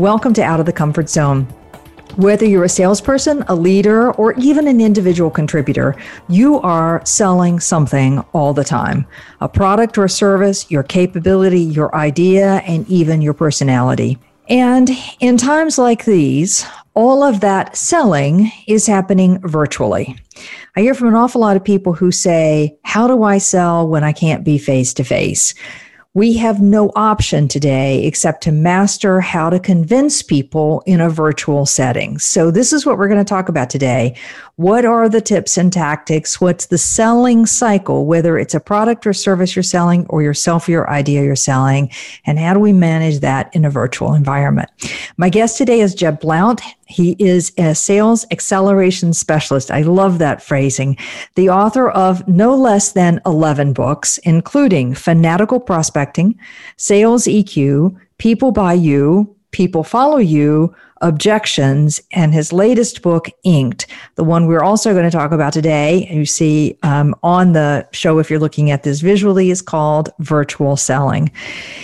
Welcome to Out of the Comfort Zone. Whether you're a salesperson, a leader, or even an individual contributor, you are selling something all the time a product or service, your capability, your idea, and even your personality. And in times like these, all of that selling is happening virtually. I hear from an awful lot of people who say, How do I sell when I can't be face to face? We have no option today except to master how to convince people in a virtual setting. So, this is what we're going to talk about today. What are the tips and tactics? What's the selling cycle, whether it's a product or service you're selling or yourself or your idea you're selling? And how do we manage that in a virtual environment? My guest today is Jeb Blount. He is a sales acceleration specialist. I love that phrasing. The author of no less than 11 books, including Fanatical Prospecting, Sales EQ, People Buy You, People Follow You, objections and his latest book, Inked, the one we're also going to talk about today. You see um, on the show, if you're looking at this visually, is called Virtual Selling.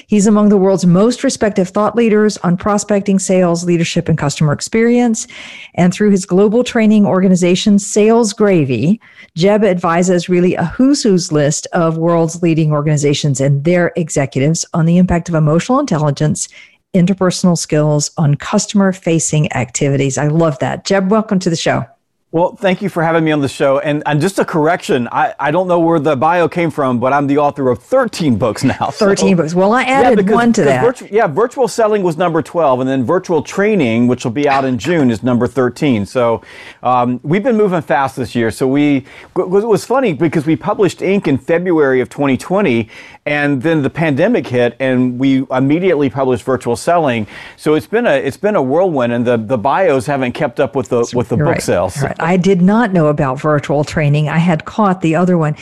He's among the world's most respected thought leaders on prospecting, sales, leadership, and customer experience. And through his global training organization, Sales Gravy, Jeb advises really a who's who's list of world's leading organizations and their executives on the impact of emotional intelligence interpersonal skills on customer facing activities. I love that. Jeb, welcome to the show. Well, thank you for having me on the show. And, and just a correction, I, I don't know where the bio came from, but I'm the author of 13 books now. 13 so. books. Well, I added yeah, because, one to that. Virtu- yeah, virtual selling was number 12, and then virtual training, which will be out in June, is number 13. So um, we've been moving fast this year. So we, it was funny because we published Ink in February of 2020, and then the pandemic hit, and we immediately published virtual selling. So it's been a it's been a whirlwind, and the, the bios haven't kept up with the with the book right. sales. Right. I did not know about virtual training. I had caught the other one.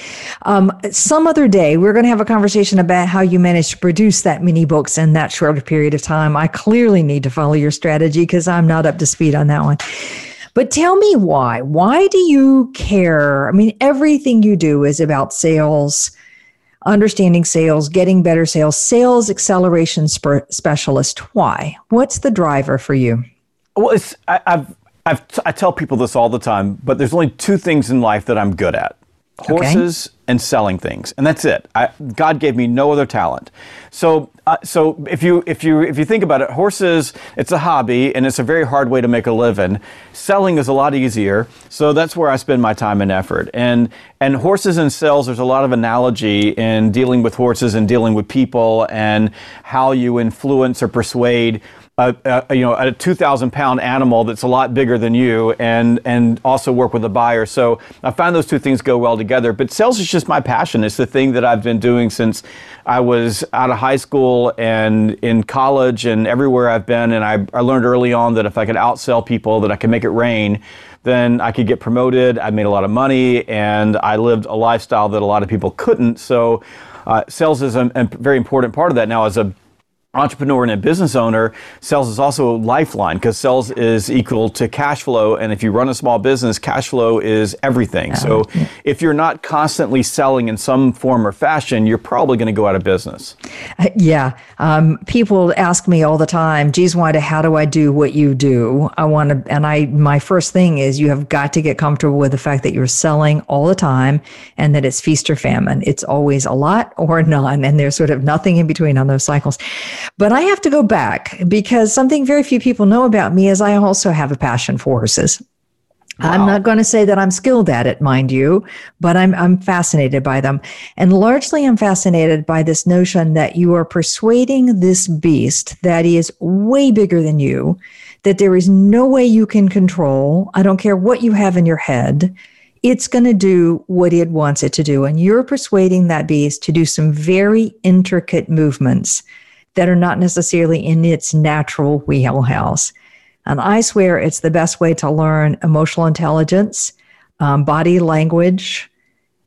Um, some other day, we're going to have a conversation about how you managed to produce that many books in that short period of time. I clearly need to follow your strategy because I'm not up to speed on that one. But tell me why. Why do you care? I mean, everything you do is about sales, understanding sales, getting better sales, sales acceleration sp- specialist. Why? What's the driver for you? Well, it's I, I've I've, tell people this all the time, but there's only two things in life that I'm good at. Horses okay. and selling things and that's it. I, god gave me no other talent. So uh, so if you if you if you think about it horses it's a hobby and it's a very hard way to make a living. Selling is a lot easier so that's where i spend my time and effort. And and horses and sales there's a lot of analogy in dealing with horses and dealing with people and how you influence or persuade a, a, you know a 2,000 pound animal that's a lot bigger than you, and and also work with a buyer. So I find those two things go well together. But sales is just my passion. It's the thing that I've been doing since I was out of high school and in college and everywhere I've been. And I, I learned early on that if I could outsell people, that I could make it rain. Then I could get promoted. I made a lot of money, and I lived a lifestyle that a lot of people couldn't. So. Uh, sales is a, a, very important part of that. Now, as a entrepreneur and a business owner, sales is also a lifeline because sales is equal to cash flow. And if you run a small business, cash flow is everything. So if you're not constantly selling in some form or fashion, you're probably going to go out of business. Uh, yeah. Um, people ask me all the time, geez, Wanda, how do I do what you do? I want to, and I, my first thing is you have got to get comfortable with the fact that you're selling all the time and that it's feast or famine. It's always a lot or none. And there's sort of nothing in between on those cycles. But I have to go back because something very few people know about me is I also have a passion for horses. Wow. I'm not going to say that I'm skilled at it, mind you, but I'm I'm fascinated by them. And largely I'm fascinated by this notion that you are persuading this beast that he is way bigger than you, that there is no way you can control. I don't care what you have in your head. It's going to do what it wants it to do. And you're persuading that beast to do some very intricate movements that are not necessarily in its natural wheelhouse. And I swear it's the best way to learn emotional intelligence, um, body language,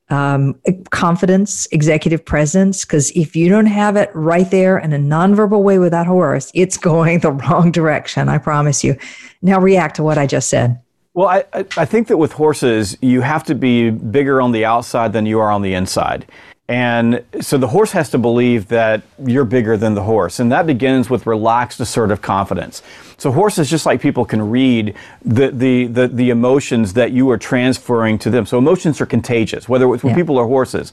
um, confidence, executive presence. Because if you don't have it right there in a nonverbal way with that horse, it's going the wrong direction. I promise you. Now react to what I just said. Well, I, I think that with horses, you have to be bigger on the outside than you are on the inside. And so the horse has to believe that you're bigger than the horse. And that begins with relaxed, assertive confidence. So horses, just like people, can read the, the, the, the emotions that you are transferring to them. So emotions are contagious, whether it's with yeah. people or horses.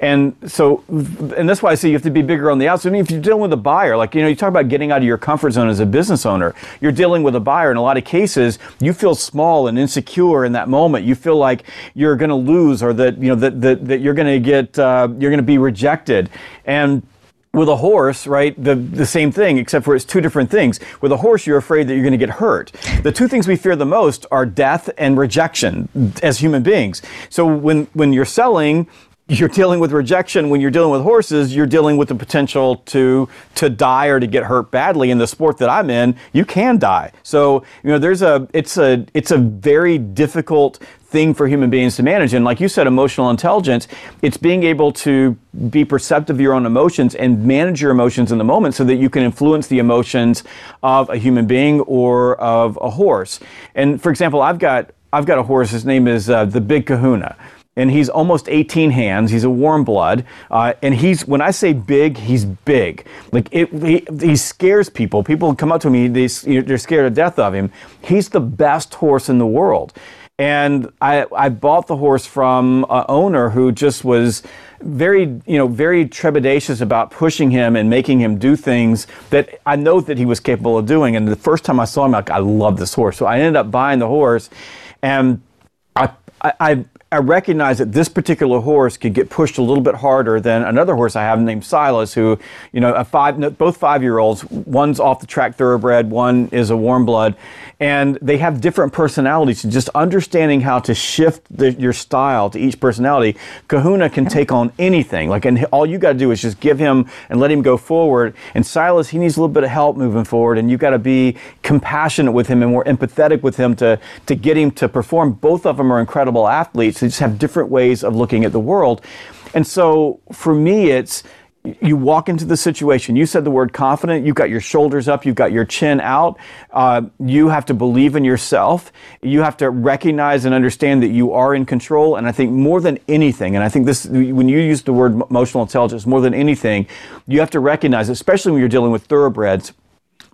And so, and that's why I say you have to be bigger on the outside. I mean, if you're dealing with a buyer, like, you know, you talk about getting out of your comfort zone as a business owner, you're dealing with a buyer. In a lot of cases, you feel small and insecure in that moment. You feel like you're going to lose or that, you know, that, that, that you're going to get, uh, you're going to be rejected. And, with a horse, right, the, the same thing, except for it's two different things. With a horse, you're afraid that you're going to get hurt. The two things we fear the most are death and rejection as human beings. So when, when you're selling, you're dealing with rejection. When you're dealing with horses you're dealing with the potential to to die or to get hurt badly in the sport that I'm in. You can die. So you know there's a it's a it's a very difficult thing for human beings to manage. And like you said emotional intelligence it's being able to be perceptive of your own emotions and manage your emotions in the moment so that you can influence the emotions of a human being or of a horse. And for example I've got I've got a horse. His name is uh, the big kahuna and he's almost 18 hands. He's a warm blood, uh, and he's when I say big, he's big. Like it, he, he scares people. People come up to me, they, they're scared to death of him. He's the best horse in the world, and I I bought the horse from an owner who just was very you know very trepidatious about pushing him and making him do things that I know that he was capable of doing. And the first time I saw him, like I love this horse, so I ended up buying the horse, and I I, I recognize that this particular horse could get pushed a little bit harder than another horse I have named Silas, who, you know, a five, both five year olds, one's off the track thoroughbred, one is a warm blood, and they have different personalities. Just understanding how to shift the, your style to each personality, Kahuna can take on anything. Like, and all you got to do is just give him and let him go forward. And Silas, he needs a little bit of help moving forward, and you got to be compassionate with him and more empathetic with him to to get him to perform. Both of them are incredible athletes they just have different ways of looking at the world. And so for me, it's you walk into the situation. You said the word confident. You've got your shoulders up. You've got your chin out. Uh, you have to believe in yourself. You have to recognize and understand that you are in control. And I think more than anything, and I think this, when you use the word emotional intelligence, more than anything, you have to recognize, especially when you're dealing with thoroughbreds,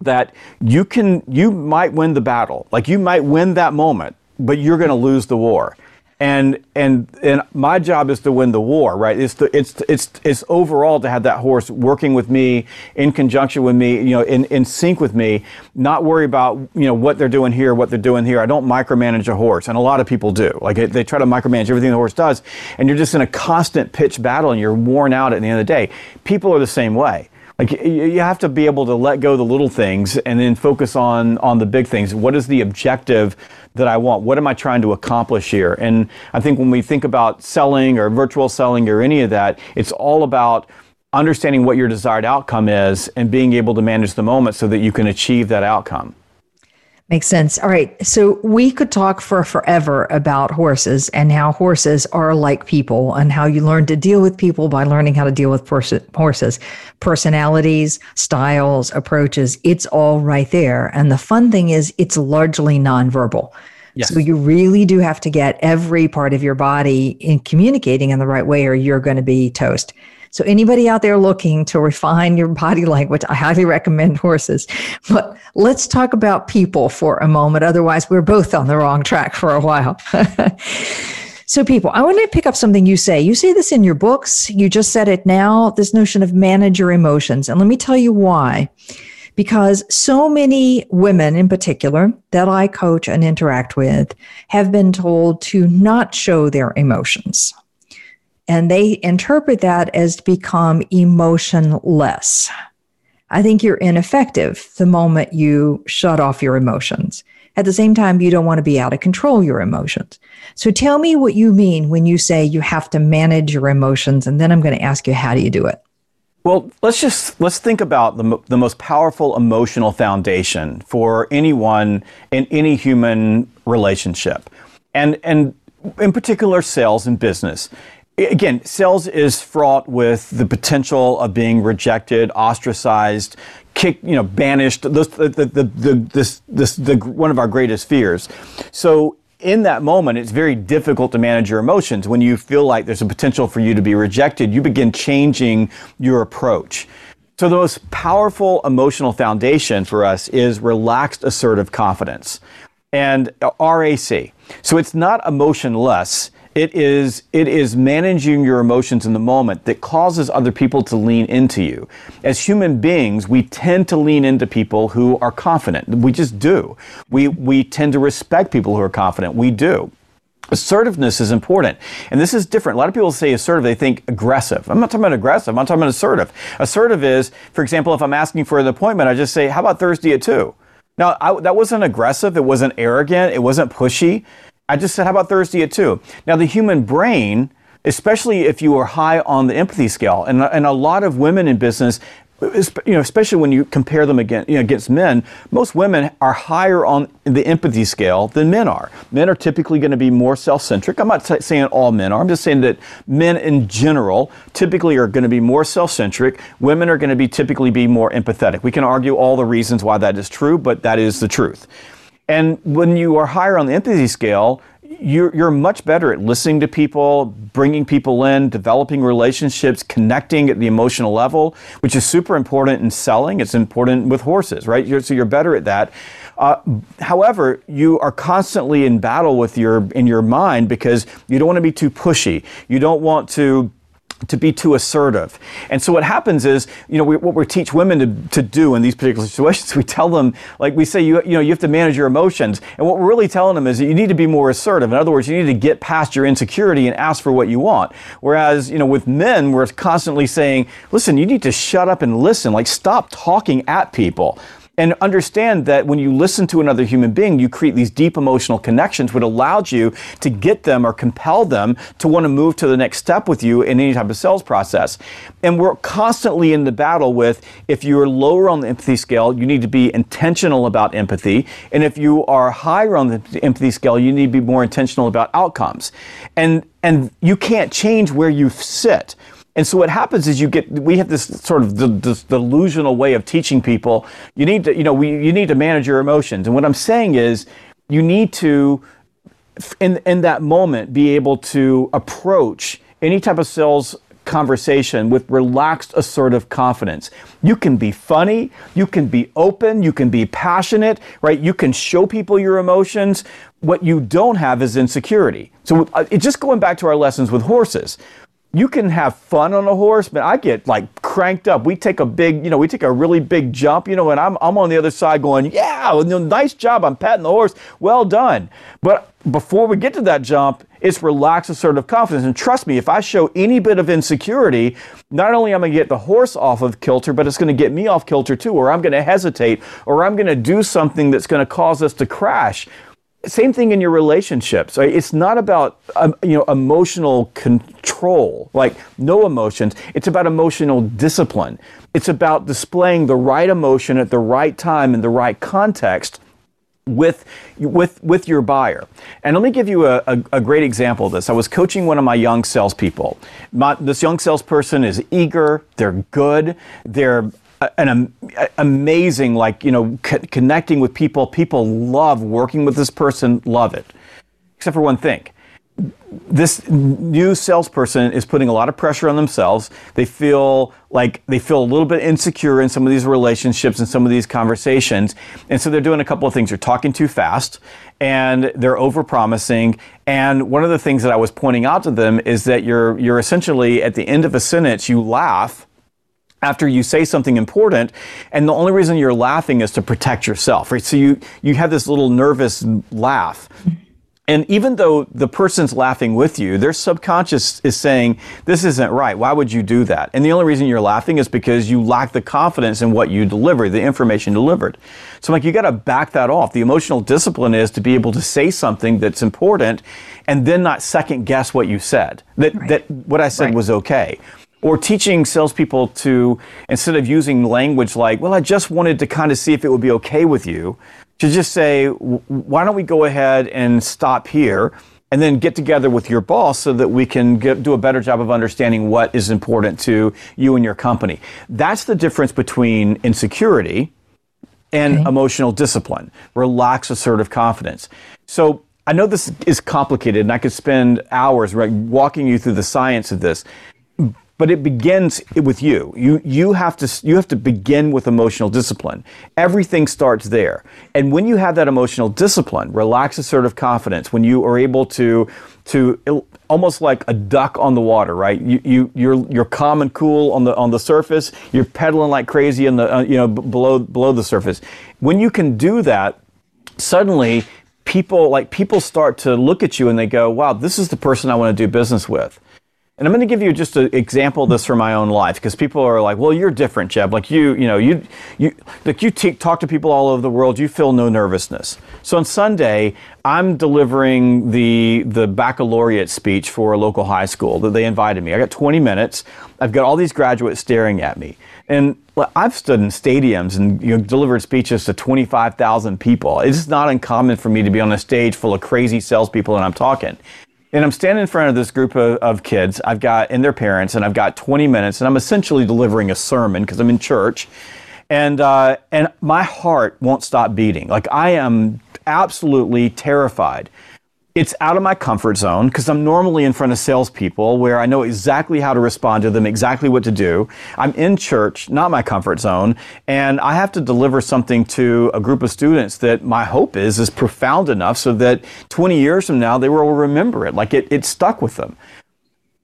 that you can, you might win the battle. Like you might win that moment, but you're going to lose the war and and and my job is to win the war right? It's the, it's it's it's overall to have that horse working with me in conjunction with me you know in in sync with me not worry about you know what they're doing here what they're doing here. I don't micromanage a horse and a lot of people do. Like they try to micromanage everything the horse does and you're just in a constant pitch battle and you're worn out at the end of the day. People are the same way like you have to be able to let go the little things and then focus on on the big things what is the objective that I want? What am I trying to accomplish here? And I think when we think about selling or virtual selling or any of that, it's all about understanding what your desired outcome is and being able to manage the moment so that you can achieve that outcome. Makes sense. All right. So we could talk for forever about horses and how horses are like people and how you learn to deal with people by learning how to deal with pers- horses, personalities, styles, approaches. It's all right there. And the fun thing is, it's largely nonverbal. Yes. So you really do have to get every part of your body in communicating in the right way, or you're going to be toast. So anybody out there looking to refine your body language, I highly recommend horses. But let's talk about people for a moment. Otherwise, we're both on the wrong track for a while. So, people, I want to pick up something you say. You say this in your books. You just said it now this notion of manage your emotions. And let me tell you why. Because so many women in particular that I coach and interact with have been told to not show their emotions. And they interpret that as to become emotionless. I think you're ineffective the moment you shut off your emotions. At the same time, you don't want to be out of control your emotions. So tell me what you mean when you say you have to manage your emotions, and then I'm going to ask you how do you do it. Well, let's just let's think about the, the most powerful emotional foundation for anyone in any human relationship, and and in particular, sales and business. Again, sales is fraught with the potential of being rejected, ostracized, kicked, you know, banished. Those, the, the, the, this, this, the, one of our greatest fears. So in that moment, it's very difficult to manage your emotions. When you feel like there's a potential for you to be rejected, you begin changing your approach. So, the most powerful emotional foundation for us is relaxed assertive confidence and RAC. So, it's not emotionless, it is, it is managing your emotions in the moment that causes other people to lean into you. As human beings, we tend to lean into people who are confident. We just do. We, we tend to respect people who are confident. We do. Assertiveness is important. And this is different. A lot of people say assertive, they think aggressive. I'm not talking about aggressive, I'm talking about assertive. Assertive is, for example, if I'm asking for an appointment, I just say, How about Thursday at 2? Now, I, that wasn't aggressive, it wasn't arrogant, it wasn't pushy. I just said, how about Thursday at 2? Now, the human brain, especially if you are high on the empathy scale, and, and a lot of women in business, you know, especially when you compare them against, you know, against men, most women are higher on the empathy scale than men are. Men are typically going to be more self-centric. I'm not t- saying all men are. I'm just saying that men in general typically are going to be more self-centric. Women are going to be typically be more empathetic. We can argue all the reasons why that is true, but that is the truth. And when you are higher on the empathy scale, you're, you're much better at listening to people, bringing people in, developing relationships, connecting at the emotional level, which is super important in selling. It's important with horses, right? You're, so you're better at that. Uh, however, you are constantly in battle with your in your mind because you don't want to be too pushy. You don't want to to be too assertive. And so what happens is, you know, we, what we teach women to, to do in these particular situations, we tell them, like we say, you, you know, you have to manage your emotions. And what we're really telling them is that you need to be more assertive. In other words, you need to get past your insecurity and ask for what you want. Whereas, you know, with men, we're constantly saying, listen, you need to shut up and listen. Like, stop talking at people and understand that when you listen to another human being, you create these deep emotional connections, which allows you to get them or compel them to want to move to the next step with you in any type of sales process. And we're constantly in the battle with if you're lower on the empathy scale, you need to be intentional about empathy. And if you are higher on the empathy scale, you need to be more intentional about outcomes. And and you can't change where you sit. And so what happens is you get we have this sort of the, this delusional way of teaching people you need to you know we you need to manage your emotions. And what I'm saying is you need to in in that moment be able to approach any type of sales conversation with relaxed assertive confidence. You can be funny, you can be open, you can be passionate, right? You can show people your emotions. What you don't have is insecurity. So uh, just going back to our lessons with horses you can have fun on a horse, but I get like cranked up. We take a big, you know, we take a really big jump, you know, and I'm, I'm on the other side going, yeah, nice job. I'm patting the horse. Well done. But before we get to that jump, it's relaxed assertive confidence. And trust me, if I show any bit of insecurity, not only am I going to get the horse off of kilter, but it's going to get me off kilter too, or I'm going to hesitate, or I'm going to do something that's going to cause us to crash same thing in your relationships. Right? It's not about um, you know emotional control, like no emotions. It's about emotional discipline. It's about displaying the right emotion at the right time in the right context with with with your buyer. And let me give you a, a, a, great example of this. I was coaching one of my young salespeople. My, this young salesperson is eager. They're good. They're an amazing like you know co- connecting with people. People love working with this person love it. Except for one thing. This new salesperson is putting a lot of pressure on themselves. They feel like they feel a little bit insecure in some of these relationships and some of these conversations. And so they're doing a couple of things. They're talking too fast and they're overpromising. and one of the things that i was pointing out to them is that you're you're essentially at the end of a sentence you laugh after you say something important and the only reason you're laughing is to protect yourself right so you you have this little nervous laugh and even though the person's laughing with you, their subconscious is saying, This isn't right. Why would you do that? And the only reason you're laughing is because you lack the confidence in what you deliver, the information delivered. So, like, you got to back that off. The emotional discipline is to be able to say something that's important and then not second guess what you said, that, right. that what I said right. was okay. Or teaching salespeople to instead of using language like, "Well, I just wanted to kind of see if it would be okay with you," to just say, "Why don't we go ahead and stop here?" and then get together with your boss so that we can get, do a better job of understanding what is important to you and your company. That's the difference between insecurity and okay. emotional discipline, relaxed assertive confidence. So I know this is complicated and I could spend hours right, walking you through the science of this but it begins with you. You you have to you have to begin with emotional discipline. Everything starts there. And when you have that emotional discipline, relax assertive confidence, when you are able to to almost like a duck on the water, right? You you you're you're calm and cool on the on the surface. You're pedaling like crazy in the uh, you know b- below below the surface. When you can do that, suddenly people like people start to look at you and they go, "Wow, this is the person I want to do business with." And I'm going to give you just an example of this from my own life because people are like, "Well, you're different, Jeb. Like you, you know, you, you, like you t- talk to people all over the world. You feel no nervousness." So on Sunday, I'm delivering the the baccalaureate speech for a local high school that they invited me. I got 20 minutes. I've got all these graduates staring at me, and I've stood in stadiums and you know, delivered speeches to 25,000 people. It's not uncommon for me to be on a stage full of crazy salespeople and I'm talking. And I'm standing in front of this group of, of kids. I've got, and their parents, and I've got 20 minutes, and I'm essentially delivering a sermon because I'm in church. And, uh, and my heart won't stop beating. Like I am absolutely terrified it's out of my comfort zone because I'm normally in front of salespeople where I know exactly how to respond to them, exactly what to do. I'm in church, not my comfort zone, and I have to deliver something to a group of students that my hope is is profound enough so that 20 years from now they will remember it. Like it, it stuck with them.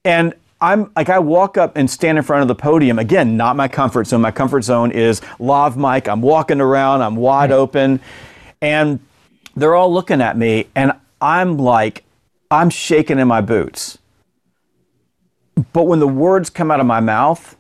And I'm like I walk up and stand in front of the podium again, not my comfort zone. My comfort zone is lav mic. I'm walking around, I'm wide open, and they're all looking at me, and I'm like, I'm shaking in my boots. But when the words come out of my mouth,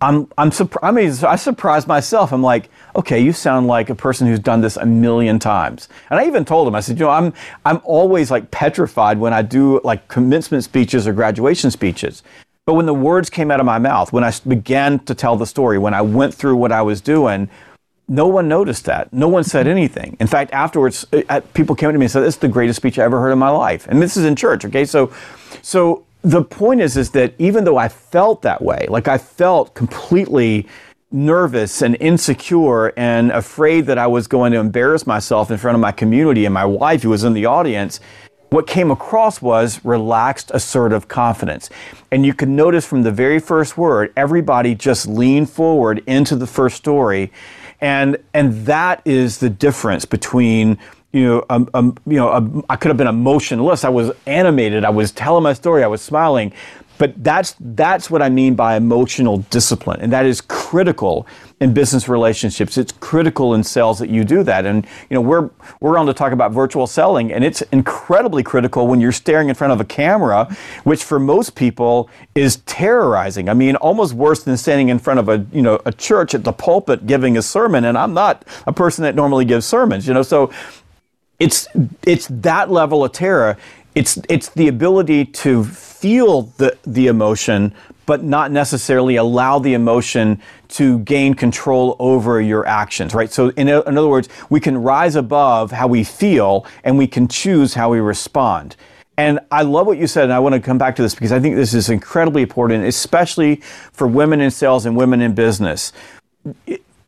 I'm I'm surprised. I mean, I surprised myself. I'm like, okay, you sound like a person who's done this a million times. And I even told him, I said, you know, I'm I'm always like petrified when I do like commencement speeches or graduation speeches. But when the words came out of my mouth, when I began to tell the story, when I went through what I was doing, no one noticed that. No one said anything. In fact, afterwards, uh, people came to me and said, "This is the greatest speech I ever heard in my life." And this is in church. Okay, so, so the point is, is that even though I felt that way, like I felt completely nervous and insecure and afraid that I was going to embarrass myself in front of my community and my wife who was in the audience, what came across was relaxed, assertive confidence. And you can notice from the very first word, everybody just leaned forward into the first story and and that is the difference between you know, um, um, you know, um, I could have been emotionless. I was animated. I was telling my story. I was smiling, but that's that's what I mean by emotional discipline, and that is critical in business relationships. It's critical in sales that you do that. And you know, we're we're on to talk about virtual selling, and it's incredibly critical when you're staring in front of a camera, which for most people is terrorizing. I mean, almost worse than standing in front of a you know a church at the pulpit giving a sermon. And I'm not a person that normally gives sermons, you know, so it's it's that level of terror. It's it's the ability to feel the the emotion but not necessarily allow the emotion to gain control over your actions, right? So, in, in other words, we can rise above how we feel and we can choose how we respond. And I love what you said, and I want to come back to this because I think this is incredibly important, especially for women in sales and women in business.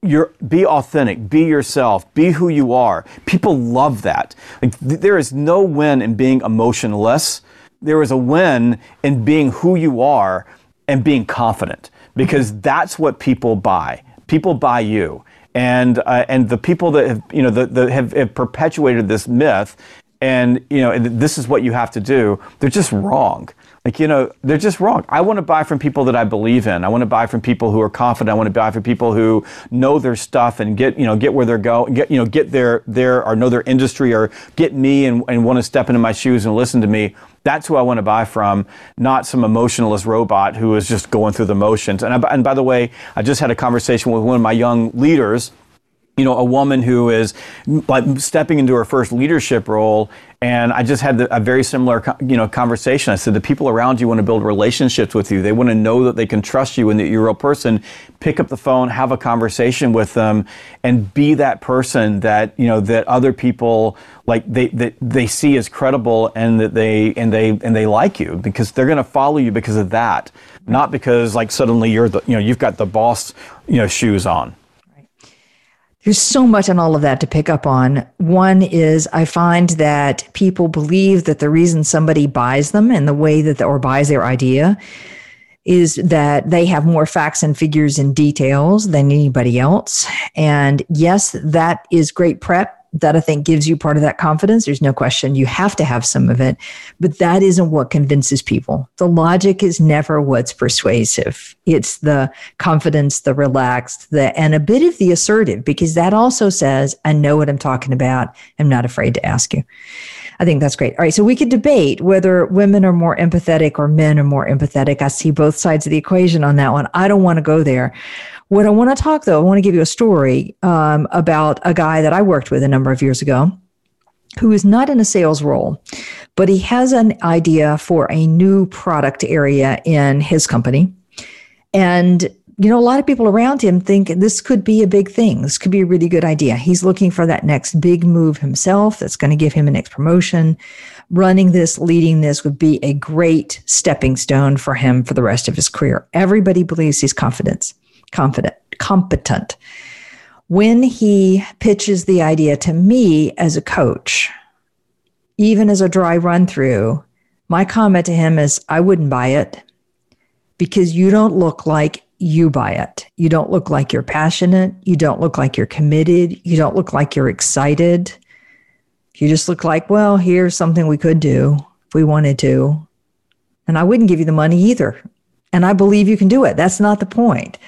You're, be authentic, be yourself, be who you are. People love that. Like, th- there is no win in being emotionless. There is a win in being who you are and being confident because that's what people buy. People buy you. And, uh, and the people that have, you know, the, the have, have perpetuated this myth and, you know, this is what you have to do, they're just wrong. Like, you know, they're just wrong. I want to buy from people that I believe in. I want to buy from people who are confident. I want to buy from people who know their stuff and get, you know, get where they're going, get, you know, get their, their, or know their industry or get me and, and want to step into my shoes and listen to me. That's who I want to buy from, not some emotionless robot who is just going through the motions. And, I, and by the way, I just had a conversation with one of my young leaders you know, a woman who is like stepping into her first leadership role And I just had a very similar, you know, conversation. I said the people around you want to build relationships with you. They want to know that they can trust you and that you're a real person. Pick up the phone, have a conversation with them, and be that person that you know that other people like they that they see as credible and that they and they and they like you because they're going to follow you because of that, not because like suddenly you're the you know you've got the boss you know shoes on. There's so much on all of that to pick up on. One is I find that people believe that the reason somebody buys them and the way that, the, or buys their idea is that they have more facts and figures and details than anybody else. And yes, that is great prep that I think gives you part of that confidence. There's no question you have to have some of it, but that isn't what convinces people. The logic is never what's persuasive. It's the confidence, the relaxed, the and a bit of the assertive because that also says I know what I'm talking about. I'm not afraid to ask you. I think that's great. All right, so we could debate whether women are more empathetic or men are more empathetic. I see both sides of the equation on that one. I don't want to go there. What I want to talk though, I want to give you a story um, about a guy that I worked with a number of years ago who is not in a sales role, but he has an idea for a new product area in his company. And, you know, a lot of people around him think this could be a big thing. This could be a really good idea. He's looking for that next big move himself that's going to give him a next promotion. Running this, leading this would be a great stepping stone for him for the rest of his career. Everybody believes he's confident confident, competent. When he pitches the idea to me as a coach, even as a dry run through, my comment to him is I wouldn't buy it because you don't look like you buy it. You don't look like you're passionate. You don't look like you're committed. You don't look like you're excited. You just look like, well, here's something we could do if we wanted to. And I wouldn't give you the money either. And I believe you can do it. That's not the point.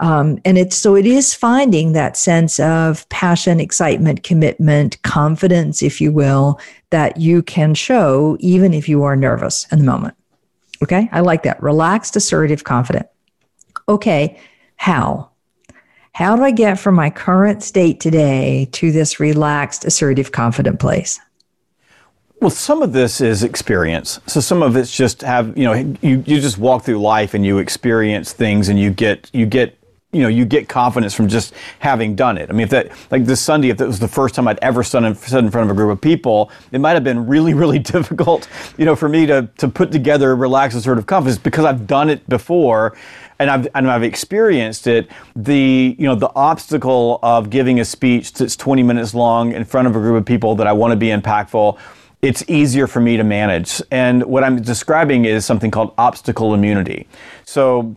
Um, and it's so it is finding that sense of passion, excitement, commitment, confidence, if you will, that you can show even if you are nervous in the moment. Okay. I like that. Relaxed, assertive, confident. Okay. How? How do I get from my current state today to this relaxed, assertive, confident place? Well, some of this is experience. So some of it's just have you know you, you just walk through life and you experience things and you get you get you know, you get confidence from just having done it. I mean, if that, like this Sunday, if that was the first time I'd ever stood in, stood in front of a group of people, it might have been really, really difficult, you know, for me to, to put together a relaxed sort of confidence because I've done it before and I've, and I've experienced it. The, you know, the obstacle of giving a speech that's 20 minutes long in front of a group of people that I want to be impactful it's easier for me to manage. And what I'm describing is something called obstacle immunity. So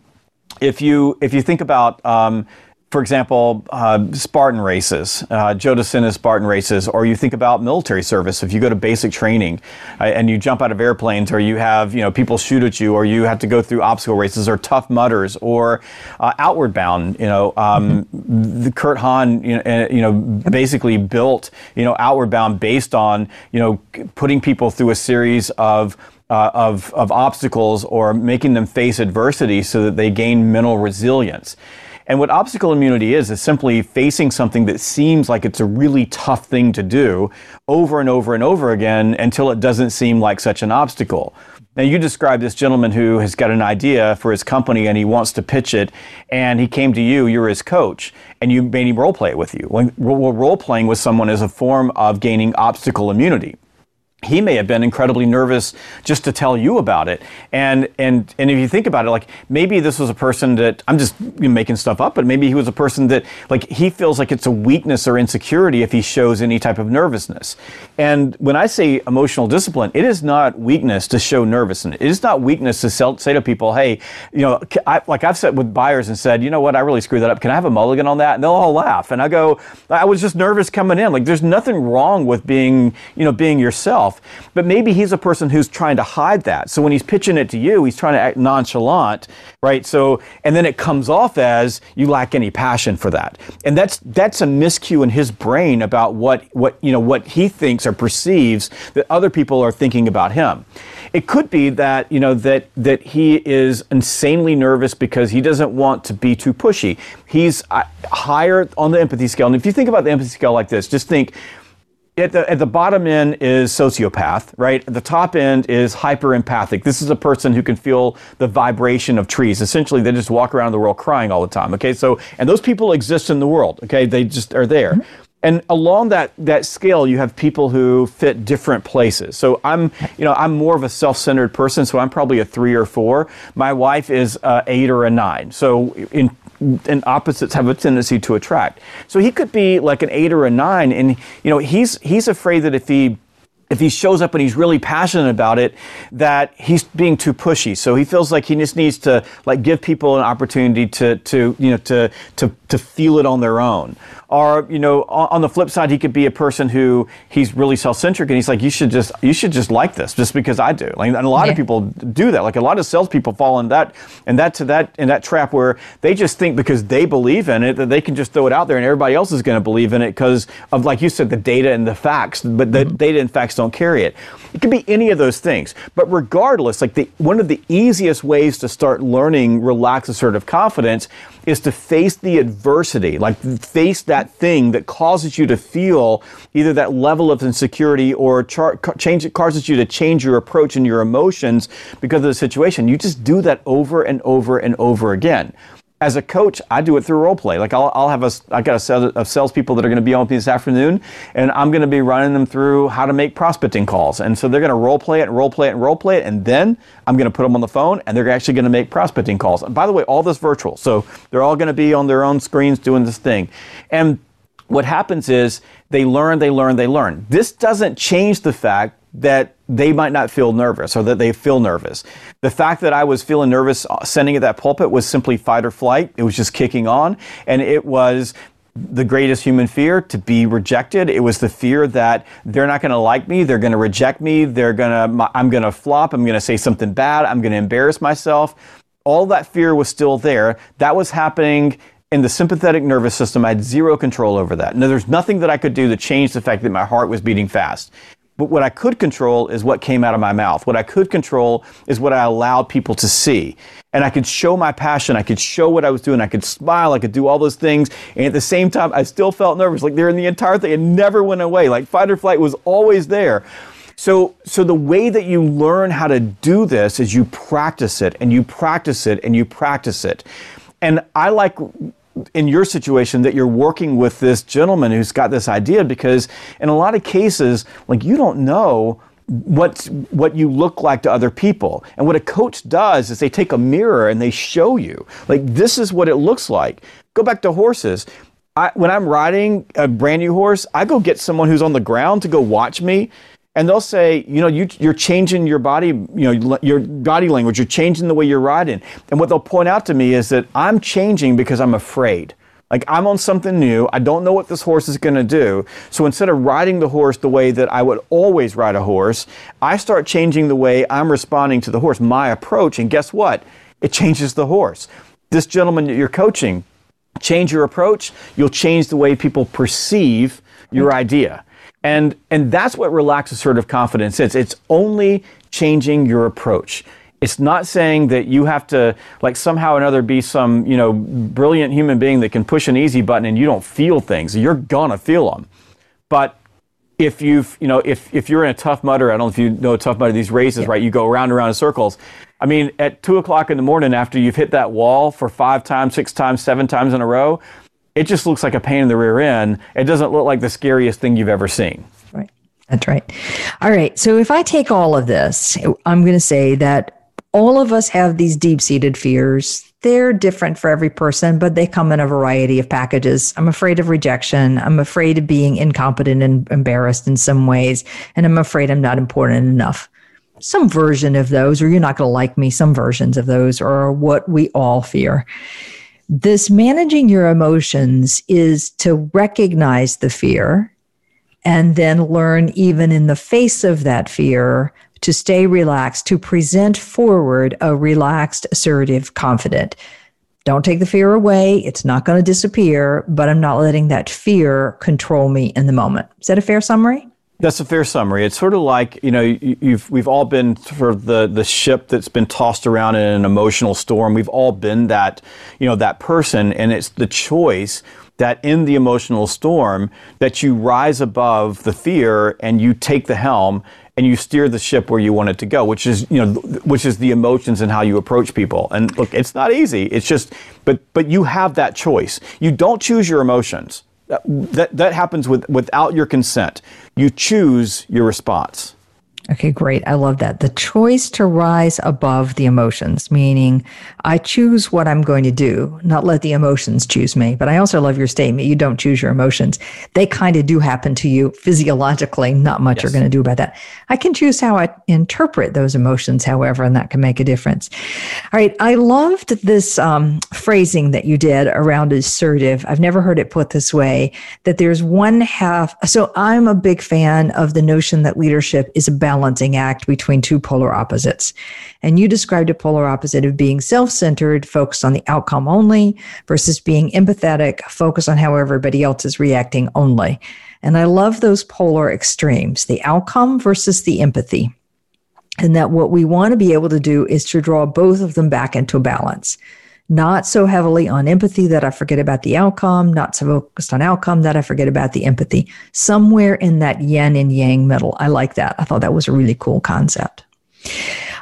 if you if you think about um, for example, uh, Spartan races, uh, Joe DeSena Spartan races, or you think about military service. If you go to basic training uh, and you jump out of airplanes, or you have you know people shoot at you, or you have to go through obstacle races, or Tough Mudders, or uh, Outward Bound. You know, um, mm-hmm. the Kurt Hahn, you know, uh, you know, basically built you know Outward Bound based on you know putting people through a series of uh, of, of obstacles or making them face adversity so that they gain mental resilience. And what obstacle immunity is, is simply facing something that seems like it's a really tough thing to do over and over and over again until it doesn't seem like such an obstacle. Now, you described this gentleman who has got an idea for his company and he wants to pitch it, and he came to you, you're his coach, and you made him role play with you. Well, role playing with someone is a form of gaining obstacle immunity he may have been incredibly nervous just to tell you about it. And and and if you think about it, like maybe this was a person that I'm just making stuff up, but maybe he was a person that like he feels like it's a weakness or insecurity if he shows any type of nervousness. And when I say emotional discipline, it is not weakness to show nervousness. It is not weakness to sell, say to people, hey, you know, I, like I've sat with buyers and said, you know what, I really screwed that up. Can I have a mulligan on that? And they'll all laugh. And I go, I was just nervous coming in. Like there's nothing wrong with being, you know, being yourself himself. But maybe he's a person who's trying to hide that. So when he's pitching it to you, he's trying to act nonchalant, right? So and then it comes off as you lack any passion for that. And that's that's a miscue in his brain about what what you know what he thinks or perceives that other people are thinking about him. It could be that you know that that he is insanely nervous because he doesn't want to be too pushy. He's uh, higher on the empathy scale. And if you think about the empathy scale like this, just think at the, at the bottom end is sociopath, right? At the top end is hyper empathic. This is a person who can feel the vibration of trees. Essentially, they just walk around the world crying all the time. Okay, so and those people exist in the world. Okay, they just are there. Mm-hmm. And along that that scale, you have people who fit different places. So I'm, you know, I'm more of a self-centered person, so I'm probably a three or four. My wife is a eight or a nine. So in and opposites have a tendency to attract. So he could be like an eight or a nine, and you know he's he's afraid that if he if he shows up and he's really passionate about it, that he's being too pushy. So he feels like he just needs to like give people an opportunity to to you know to to to feel it on their own. Or, you know, on the flip side, he could be a person who he's really self-centric and he's like, you should just, you should just like this just because I do. Like, and a lot yeah. of people do that. Like a lot of salespeople fall in that, and that to that, in that trap where they just think because they believe in it that they can just throw it out there and everybody else is going to believe in it because of, like you said, the data and the facts, but the mm-hmm. data and facts don't carry it. It could be any of those things. But regardless, like the, one of the easiest ways to start learning relaxed assertive confidence is to face the adversity, like face that thing that causes you to feel either that level of insecurity or char- change it causes you to change your approach and your emotions because of the situation. You just do that over and over and over again as a coach, I do it through role play. Like I'll, I'll have a, I've got a set of salespeople that are going to be on with me this afternoon, and I'm going to be running them through how to make prospecting calls. And so they're going to role play it and role play it and role play it, and then I'm going to put them on the phone, and they're actually going to make prospecting calls. And by the way, all this virtual, so they're all going to be on their own screens doing this thing. And what happens is they learn, they learn, they learn. This doesn't change the fact that they might not feel nervous or that they feel nervous. The fact that I was feeling nervous uh, sending at that pulpit was simply fight or flight. It was just kicking on. And it was the greatest human fear to be rejected. It was the fear that they're not going to like me, they're going to reject me, they're going to I'm going to flop, I'm going to say something bad, I'm going to embarrass myself. All that fear was still there. That was happening in the sympathetic nervous system. I had zero control over that. Now, there's nothing that I could do to change the fact that my heart was beating fast. But what I could control is what came out of my mouth. What I could control is what I allowed people to see. And I could show my passion. I could show what I was doing. I could smile. I could do all those things. And at the same time, I still felt nervous. Like they're in the entire thing. It never went away. Like fight or flight was always there. So, so the way that you learn how to do this is you practice it and you practice it and you practice it. And I like in your situation that you're working with this gentleman who's got this idea because in a lot of cases like you don't know what what you look like to other people. And what a coach does is they take a mirror and they show you like this is what it looks like. Go back to horses. I, when I'm riding a brand new horse, I go get someone who's on the ground to go watch me and they'll say, you know, you, you're changing your body, you know, your body language, you're changing the way you're riding. And what they'll point out to me is that I'm changing because I'm afraid. Like I'm on something new. I don't know what this horse is going to do. So instead of riding the horse the way that I would always ride a horse, I start changing the way I'm responding to the horse, my approach. And guess what? It changes the horse. This gentleman that you're coaching, change your approach, you'll change the way people perceive your mm. idea. And, and that's what relaxed assertive confidence is. It's only changing your approach. It's not saying that you have to, like, somehow or another be some, you know, brilliant human being that can push an easy button and you don't feel things. You're gonna feel them. But if you've, you know, if, if you're in a Tough Mudder, I don't know if you know Tough Mudder, these races, yeah. right? You go around and around in circles. I mean, at two o'clock in the morning after you've hit that wall for five times, six times, seven times in a row, it just looks like a pain in the rear end. It doesn't look like the scariest thing you've ever seen. Right. That's right. All right. So if I take all of this, I'm going to say that all of us have these deep seated fears. They're different for every person, but they come in a variety of packages. I'm afraid of rejection. I'm afraid of being incompetent and embarrassed in some ways. And I'm afraid I'm not important enough. Some version of those, or you're not going to like me, some versions of those are what we all fear. This managing your emotions is to recognize the fear and then learn, even in the face of that fear, to stay relaxed, to present forward a relaxed, assertive, confident. Don't take the fear away. It's not going to disappear, but I'm not letting that fear control me in the moment. Is that a fair summary? That's a fair summary. It's sort of like you know you've we've all been sort of the the ship that's been tossed around in an emotional storm. We've all been that you know that person, and it's the choice that in the emotional storm that you rise above the fear and you take the helm and you steer the ship where you want it to go, which is you know which is the emotions and how you approach people. And look, it's not easy. It's just but but you have that choice. You don't choose your emotions. That, that happens with, without your consent. You choose your response. Okay, great. I love that. The choice to rise above the emotions, meaning I choose what I'm going to do, not let the emotions choose me. But I also love your statement you don't choose your emotions. They kind of do happen to you physiologically, not much yes. you're going to do about that. I can choose how I interpret those emotions, however, and that can make a difference. All right. I loved this um, phrasing that you did around assertive. I've never heard it put this way that there's one half. So I'm a big fan of the notion that leadership is a balance balancing act between two polar opposites. And you described a polar opposite of being self centered, focused on the outcome only, versus being empathetic, focused on how everybody else is reacting only. And I love those polar extremes the outcome versus the empathy. And that what we want to be able to do is to draw both of them back into balance not so heavily on empathy that I forget about the outcome, not so focused on outcome that I forget about the empathy. Somewhere in that yin and yang middle. I like that. I thought that was a really cool concept.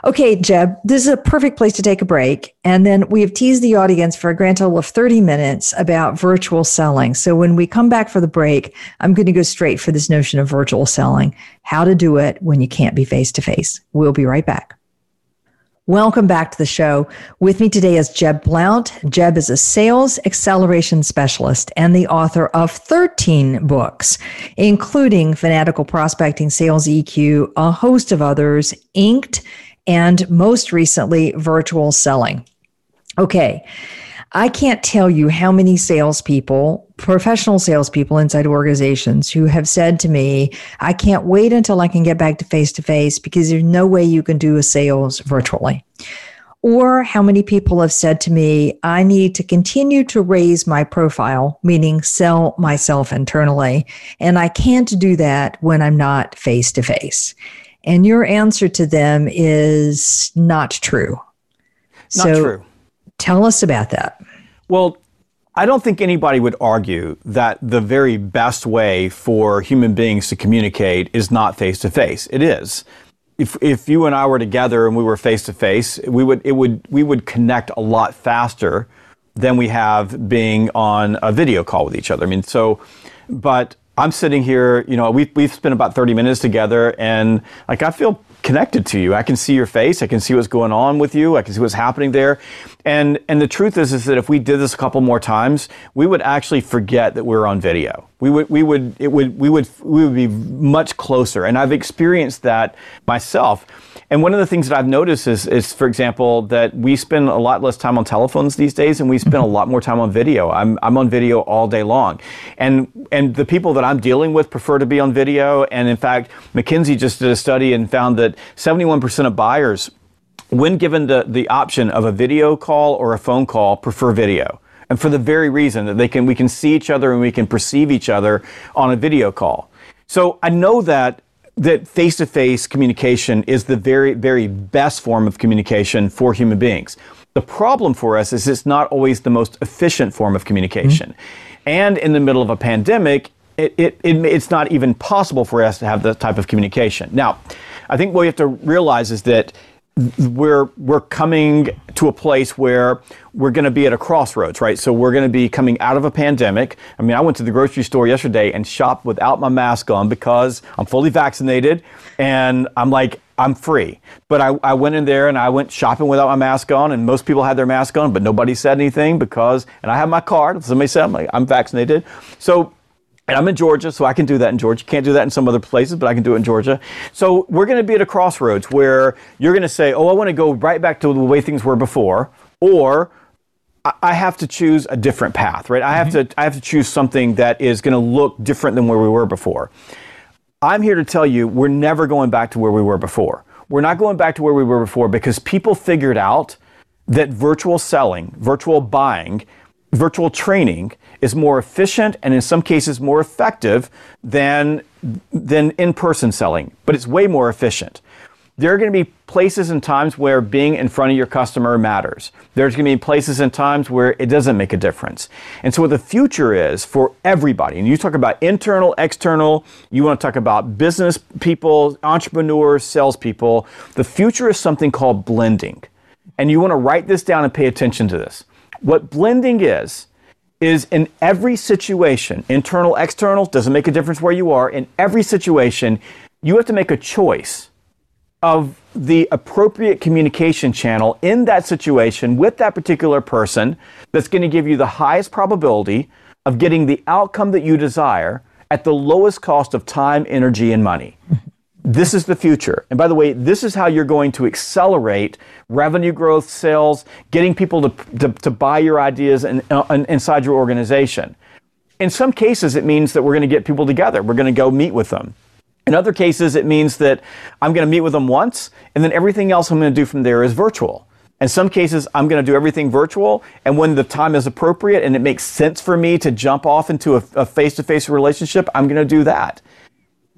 Okay, Jeb, this is a perfect place to take a break. And then we have teased the audience for a grand total of 30 minutes about virtual selling. So when we come back for the break, I'm going to go straight for this notion of virtual selling, how to do it when you can't be face to face. We'll be right back. Welcome back to the show. With me today is Jeb Blount. Jeb is a sales acceleration specialist and the author of 13 books, including Fanatical Prospecting, Sales EQ, a host of others, Inked, and most recently, Virtual Selling. Okay. I can't tell you how many salespeople, professional salespeople inside organizations who have said to me, I can't wait until I can get back to face to face because there's no way you can do a sales virtually. Or how many people have said to me, I need to continue to raise my profile, meaning sell myself internally. And I can't do that when I'm not face to face. And your answer to them is not true. Not so, true. Tell us about that. Well, I don't think anybody would argue that the very best way for human beings to communicate is not face to face. It is. If, if you and I were together and we were face to face, we would it would we would connect a lot faster than we have being on a video call with each other. I mean, so, but I'm sitting here, you know, we've, we've spent about 30 minutes together and like I feel connected to you. I can see your face. I can see what's going on with you. I can see what's happening there. And and the truth is is that if we did this a couple more times, we would actually forget that we are on video. We would we would it would we would we would be much closer. And I've experienced that myself. And one of the things that I've noticed is, is, for example, that we spend a lot less time on telephones these days, and we spend a mm-hmm. lot more time on video. I'm, I'm on video all day long, and and the people that I'm dealing with prefer to be on video. And in fact, McKinsey just did a study and found that 71% of buyers, when given the, the option of a video call or a phone call, prefer video and for the very reason that they can we can see each other and we can perceive each other on a video call. So I know that that face to face communication is the very, very best form of communication for human beings. The problem for us is it's not always the most efficient form of communication. Mm-hmm. And in the middle of a pandemic, it, it, it, it's not even possible for us to have that type of communication. Now, I think what we have to realize is that we're we're coming to a place where we're going to be at a crossroads, right? So we're going to be coming out of a pandemic. I mean, I went to the grocery store yesterday and shopped without my mask on because I'm fully vaccinated, and I'm like I'm free. But I, I went in there and I went shopping without my mask on, and most people had their mask on, but nobody said anything because, and I have my card. Somebody said I'm, like, I'm vaccinated, so and I'm in Georgia, so I can do that in Georgia. Can't do that in some other places, but I can do it in Georgia. So we're going to be at a crossroads where you're going to say, "Oh, I want to go right back to the way things were before," or I have to choose a different path, right? I have mm-hmm. to I have to choose something that is going to look different than where we were before. I'm here to tell you we're never going back to where we were before. We're not going back to where we were before because people figured out that virtual selling, virtual buying virtual training is more efficient and in some cases more effective than than in-person selling, but it's way more efficient. There are going to be places and times where being in front of your customer matters. There's going to be places and times where it doesn't make a difference. And so what the future is for everybody, and you talk about internal, external, you want to talk about business people, entrepreneurs, salespeople, the future is something called blending. And you want to write this down and pay attention to this. What blending is, is in every situation, internal, external, doesn't make a difference where you are, in every situation, you have to make a choice of the appropriate communication channel in that situation with that particular person that's going to give you the highest probability of getting the outcome that you desire at the lowest cost of time, energy, and money. This is the future. And by the way, this is how you're going to accelerate revenue growth, sales, getting people to, to, to buy your ideas in, uh, inside your organization. In some cases, it means that we're going to get people together. We're going to go meet with them. In other cases, it means that I'm going to meet with them once, and then everything else I'm going to do from there is virtual. In some cases, I'm going to do everything virtual, and when the time is appropriate and it makes sense for me to jump off into a face to face relationship, I'm going to do that.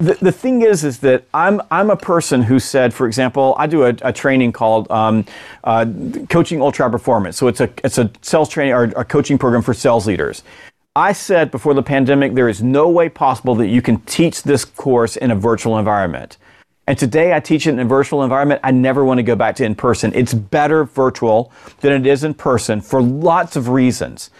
The, the thing is, is that I'm, I'm a person who said, for example, I do a, a training called um, uh, Coaching Ultra Performance. So it's a, it's a sales training or a coaching program for sales leaders. I said before the pandemic, there is no way possible that you can teach this course in a virtual environment. And today I teach it in a virtual environment. I never want to go back to in person. It's better virtual than it is in person for lots of reasons.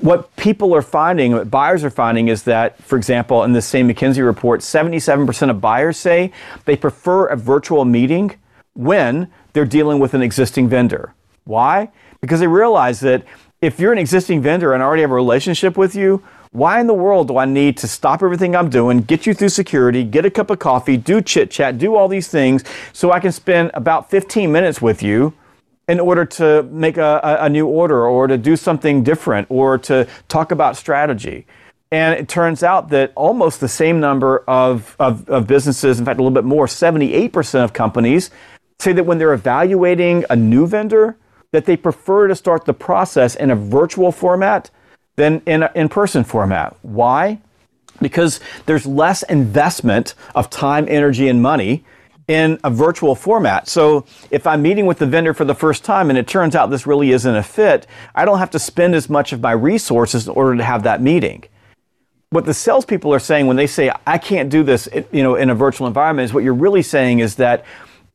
What people are finding, what buyers are finding, is that, for example, in the same McKinsey report, 77% of buyers say they prefer a virtual meeting when they're dealing with an existing vendor. Why? Because they realize that if you're an existing vendor and already have a relationship with you, why in the world do I need to stop everything I'm doing, get you through security, get a cup of coffee, do chit chat, do all these things so I can spend about 15 minutes with you in order to make a, a, new order or to do something different or to talk about strategy? And it turns out that almost the same number of, of, of businesses, in fact, a little bit more, 78% of companies say that when they're evaluating a new vendor, that they prefer to start the process in a virtual format than in an in-person format. Why? Because there's less investment of time, energy, and money in a virtual format. So if I'm meeting with the vendor for the first time and it turns out this really isn't a fit, I don't have to spend as much of my resources in order to have that meeting. What the salespeople are saying when they say I can't do this, you know, in a virtual environment is what you're really saying is that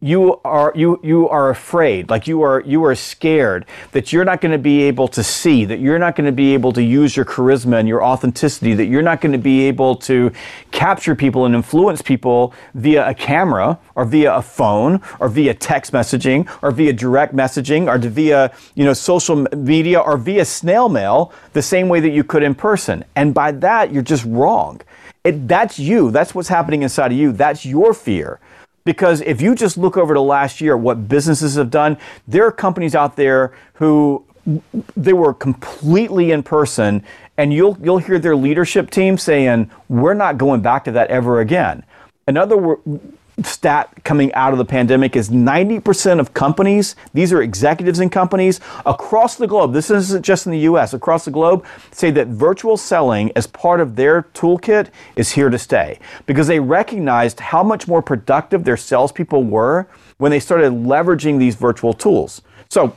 you are you you are afraid like you are you are scared that you're not going to be able to see that you're not going to be able to use your charisma and your authenticity that you're not going to be able to capture people and influence people via a camera or via a phone or via text messaging or via direct messaging or via you know social media or via snail mail the same way that you could in person. And by that you're just wrong. It, that's you. That's what's happening inside of you. That's your fear because if you just look over the last year, what businesses have done, there are companies out there who they were completely in person, and you'll you'll hear their leadership team saying, "We're not going back to that ever again." In other words, stat coming out of the pandemic is 90% of companies, these are executives in companies across the globe, this isn't just in the US, across the globe, say that virtual selling as part of their toolkit is here to stay because they recognized how much more productive their salespeople were when they started leveraging these virtual tools. So,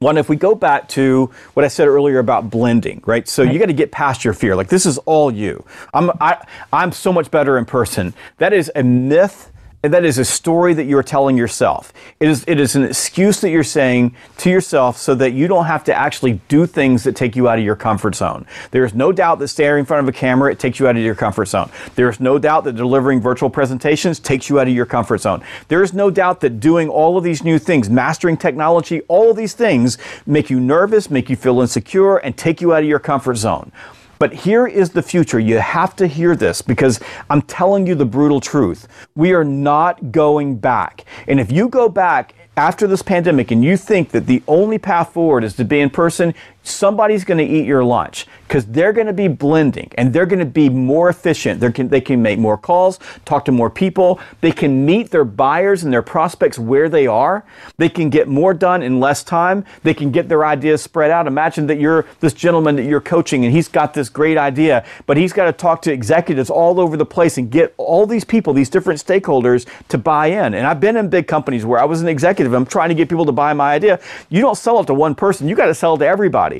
one, if we go back to what I said earlier about blending, right? So you got to get past your fear. Like this is all you. I'm I, I'm so much better in person. That is a myth that is a story that you're telling yourself. It is, it is an excuse that you're saying to yourself so that you don't have to actually do things that take you out of your comfort zone. There is no doubt that standing in front of a camera, it takes you out of your comfort zone. There is no doubt that delivering virtual presentations takes you out of your comfort zone. There is no doubt that doing all of these new things, mastering technology, all of these things make you nervous, make you feel insecure, and take you out of your comfort zone. But here is the future. You have to hear this because I'm telling you the brutal truth. We are not going back. And if you go back after this pandemic and you think that the only path forward is to be in person, somebody's going to eat your lunch because they're going to be blending and they're going to be more efficient. They can, they can make more calls, talk to more people. They can meet their buyers and their prospects where they are. They can get more done in less time. They can get their ideas spread out. Imagine that you're this gentleman that you're coaching and he's got this great idea, but he's got to talk to executives all over the place and get all these people, these different stakeholders to buy in. And I've been in big companies where I was an executive. I'm trying to get people to buy my idea. You don't sell it to one person. You got to sell it to everybody.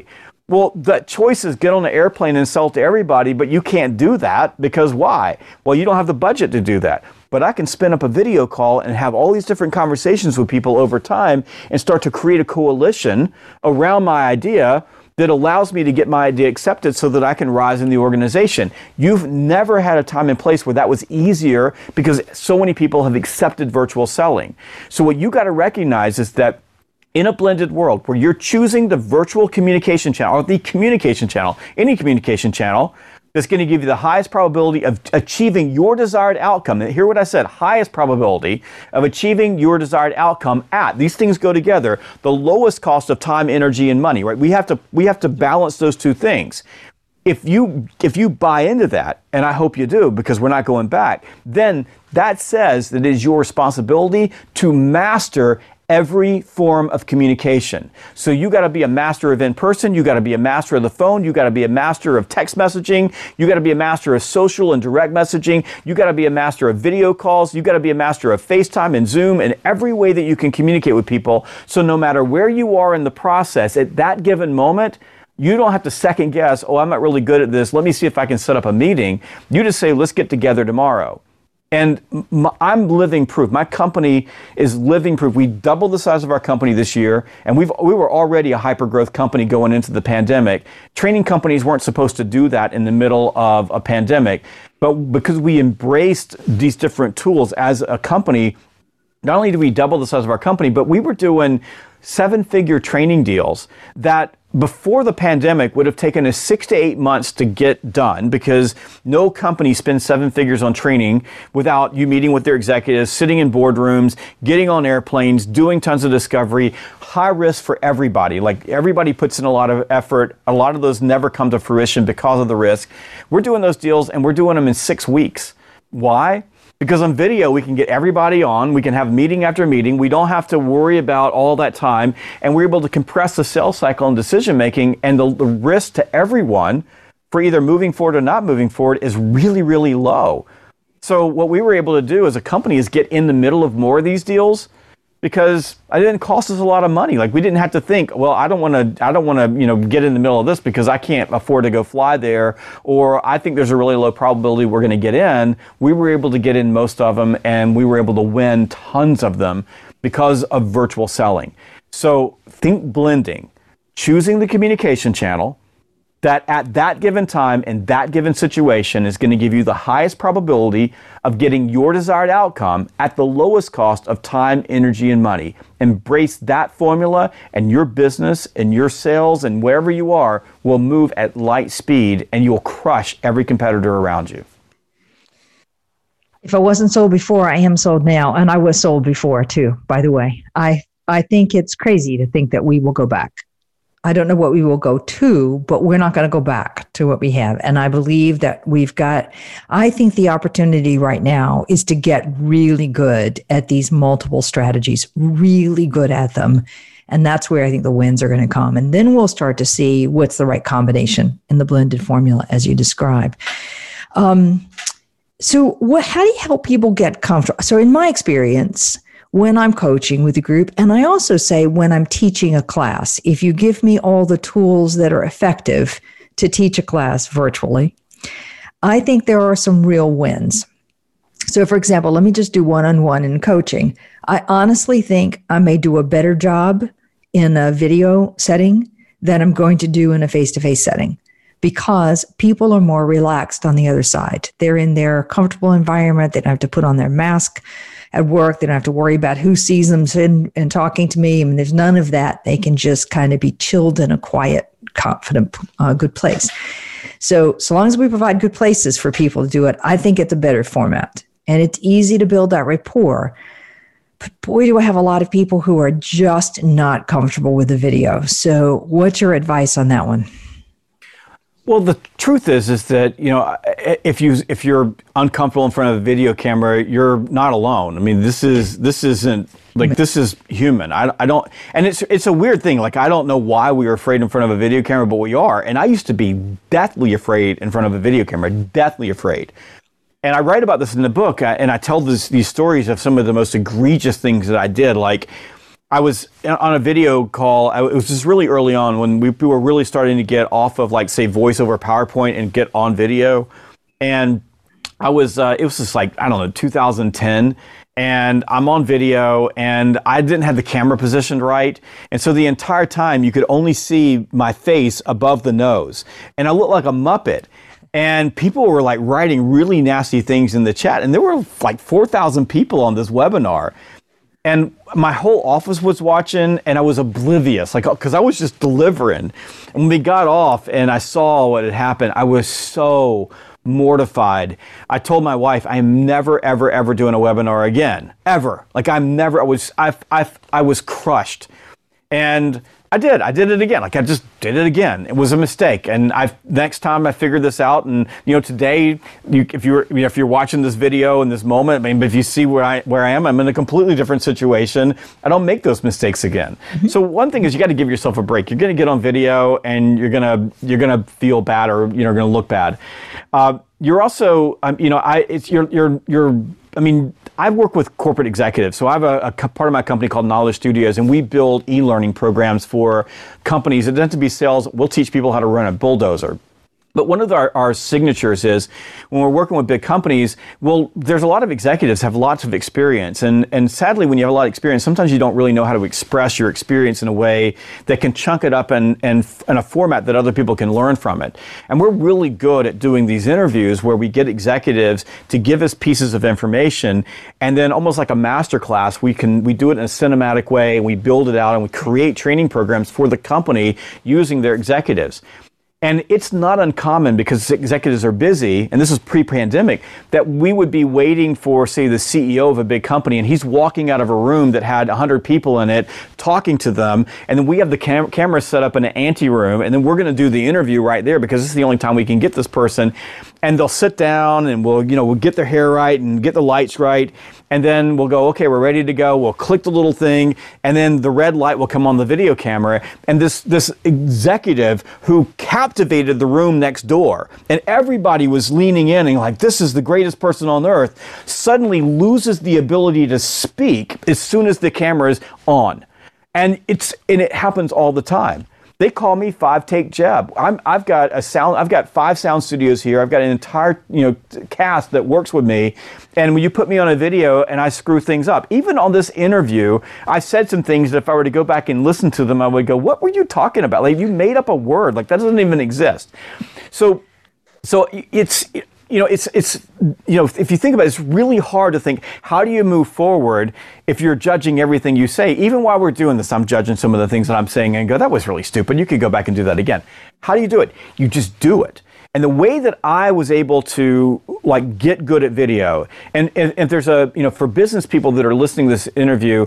Well, the choice is get on an airplane and sell to everybody, but you can't do that because why? Well, you don't have the budget to do that. But I can spin up a video call and have all these different conversations with people over time and start to create a coalition around my idea that allows me to get my idea accepted so that I can rise in the organization. You've never had a time and place where that was easier because so many people have accepted virtual selling. So what you got to recognize is that in a blended world where you're choosing the virtual communication channel or the communication channel, any communication channel that's going to give you the highest probability of achieving your desired outcome. And hear what I said, highest probability of achieving your desired outcome at. These things go together. The lowest cost of time, energy and money, right? We have to we have to balance those two things. If you if you buy into that, and I hope you do because we're not going back, then that says that it is your responsibility to master every form of communication. So you got to be a master of in person, you got to be a master of the phone, you got to be a master of text messaging, you got to be a master of social and direct messaging, you got to be a master of video calls, you got to be a master of FaceTime and Zoom and every way that you can communicate with people. So no matter where you are in the process at that given moment, you don't have to second guess, oh, I'm not really good at this. Let me see if I can set up a meeting. You just say, let's get together tomorrow. And I'm living proof. My company is living proof. We doubled the size of our company this year, and we've, we were already a hyper growth company going into the pandemic. Training companies weren't supposed to do that in the middle of a pandemic. But because we embraced these different tools as a company, not only did we double the size of our company, but we were doing seven figure training deals that before the pandemic would have taken us six to eight months to get done because no company spends seven figures on training without you meeting with their executives, sitting in boardrooms, getting on airplanes, doing tons of discovery. High risk for everybody. Like everybody puts in a lot of effort. A lot of those never come to fruition because of the risk. We're doing those deals and we're doing them in six weeks. Why? Because on video, we can get everybody on, we can have meeting after meeting, we don't have to worry about all that time, and we're able to compress the sales cycle and decision making, and the, the risk to everyone for either moving forward or not moving forward is really, really low. So, what we were able to do as a company is get in the middle of more of these deals because it didn't cost us a lot of money. Like we didn't have to think, well, I don't want to, I don't want to, you know, get in the middle of this because I can't afford to go fly there, or I think there's a really low probability we're going to get in. We were able to get in most of them, and we were able to win tons of them because of virtual selling. So think blending, choosing the communication channel that at that given time in that given situation is going to give you the highest probability of getting your desired outcome at the lowest cost of time, energy, and money. Embrace that formula, and your business and your sales and wherever you are will move at light speed and you'll crush every competitor around you. If I wasn't sold before, I am sold now. And I was sold before too, by the way. I, I think it's crazy to think that we will go back. I don't know what we will go to, but we're not going to go back to what we have. And I believe that we've got, I think the opportunity right now is to get really good at these multiple strategies, really good at them. And that's where I think the wins are going to come. And then we'll start to see what's the right combination in the blended formula, as you describe. Um, so, what, how do you help people get comfortable? So, in my experience, when I'm coaching with a group. And I also say when I'm teaching a class, if you give me all the tools that are effective to teach a class virtually, I think there are some real wins. So, for example, let me just do one on one in coaching. I honestly think I may do a better job in a video setting than I'm going to do in a face to face setting because people are more relaxed on the other side. They're in their comfortable environment, they don't have to put on their mask at work. They don't have to worry about who sees them and, and talking to me. I mean, there's none of that. They can just kind of be chilled in a quiet, confident, uh, good place. So, so long as we provide good places for people to do it, I think it's a better format. And it's easy to build that rapport. But boy, do I have a lot of people who are just not comfortable with the video. So, what's your advice on that one? Well, the truth is, is that you know, if you if you're uncomfortable in front of a video camera, you're not alone. I mean, this is this isn't like this is human. I, I don't, and it's it's a weird thing. Like I don't know why we are afraid in front of a video camera, but we are. And I used to be deathly afraid in front of a video camera, deathly afraid. And I write about this in the book, uh, and I tell this, these stories of some of the most egregious things that I did, like I was on a video call. It was just really early on when we, were really starting to get off of like say voice over PowerPoint and get on video. And I was uh, it was just like I don't know 2010, and I'm on video and I didn't have the camera positioned right. And so the entire time you could only see my face above the nose. And I looked like a Muppet. And people were like writing really nasty things in the chat. And there were like 4,000 people on this webinar and my whole office was watching and i was oblivious like because i was just delivering. And when we got off and i saw what had happened i was so mortified. I told my wife i'm never ever ever doing a webinar again. Ever. Like i'm never i was i, I, I was crushed. And I did. I did it again. Like I just did it again. It was a mistake. And I next time I figured this out. And you know, today, you, if you're you know, if you're watching this video in this moment, I mean, if you see where I where I am, I'm in a completely different situation. I don't make those mistakes again. Mm-hmm. So one thing is you got to give yourself a break. You're going to get on video and you're gonna you're gonna feel bad or you know going to look bad. Uh, you're also um, you know I it's you're you're you're I mean I work with corporate executives. So I have a, a, part of my company called Knowledge Studios, and we build e-learning programs for companies. It doesn't have to be sales. We'll teach people how to run a bulldozer. But one of our, our, signatures is when we're working with big companies, well, there's a lot of executives have lots of experience. And, and sadly, when you have a lot of experience, sometimes you don't really know how to express your experience in a way that can chunk it up and, in, in a format that other people can learn from it. And we're really good at doing these interviews where we get executives to give us pieces of information. And then almost like a master class, we can, we do it in a cinematic way and we build it out and we create training programs for the company using their executives. And it's not uncommon because executives are busy, and this is pre pandemic, that we would be waiting for, say, the CEO of a big company, and he's walking out of a room that had 100 people in it, talking to them, and then we have the cam- camera set up in an ante room, and then we're going to do the interview right there because this is the only time we can get this person. And they'll sit down, and we'll, you know, we'll get their hair right and get the lights right, and then we'll go, okay, we're ready to go. We'll click the little thing, and then the red light will come on the video camera. And this this executive who captivated the room next door, and everybody was leaning in and like, this is the greatest person on earth, suddenly loses the ability to speak as soon as the camera is on. And it's and it happens all the time. They call me Five Take Jeb. i have got a sound. I've got five sound studios here. I've got an entire you know cast that works with me. And when you put me on a video and I screw things up, even on this interview, I said some things that if I were to go back and listen to them, I would go, "What were you talking about? Like you made up a word. Like that doesn't even exist." So, so it's you know, it's it's you know, if you think about it, it's really hard to think how do you move forward if you're judging everything you say. Even while we're doing this, I'm judging some of the things that I'm saying and go, that was really stupid. You could go back and do that again. How do you do it? You just do it. And the way that I was able to like get good at video, and if there's a you know for business people that are listening to this interview,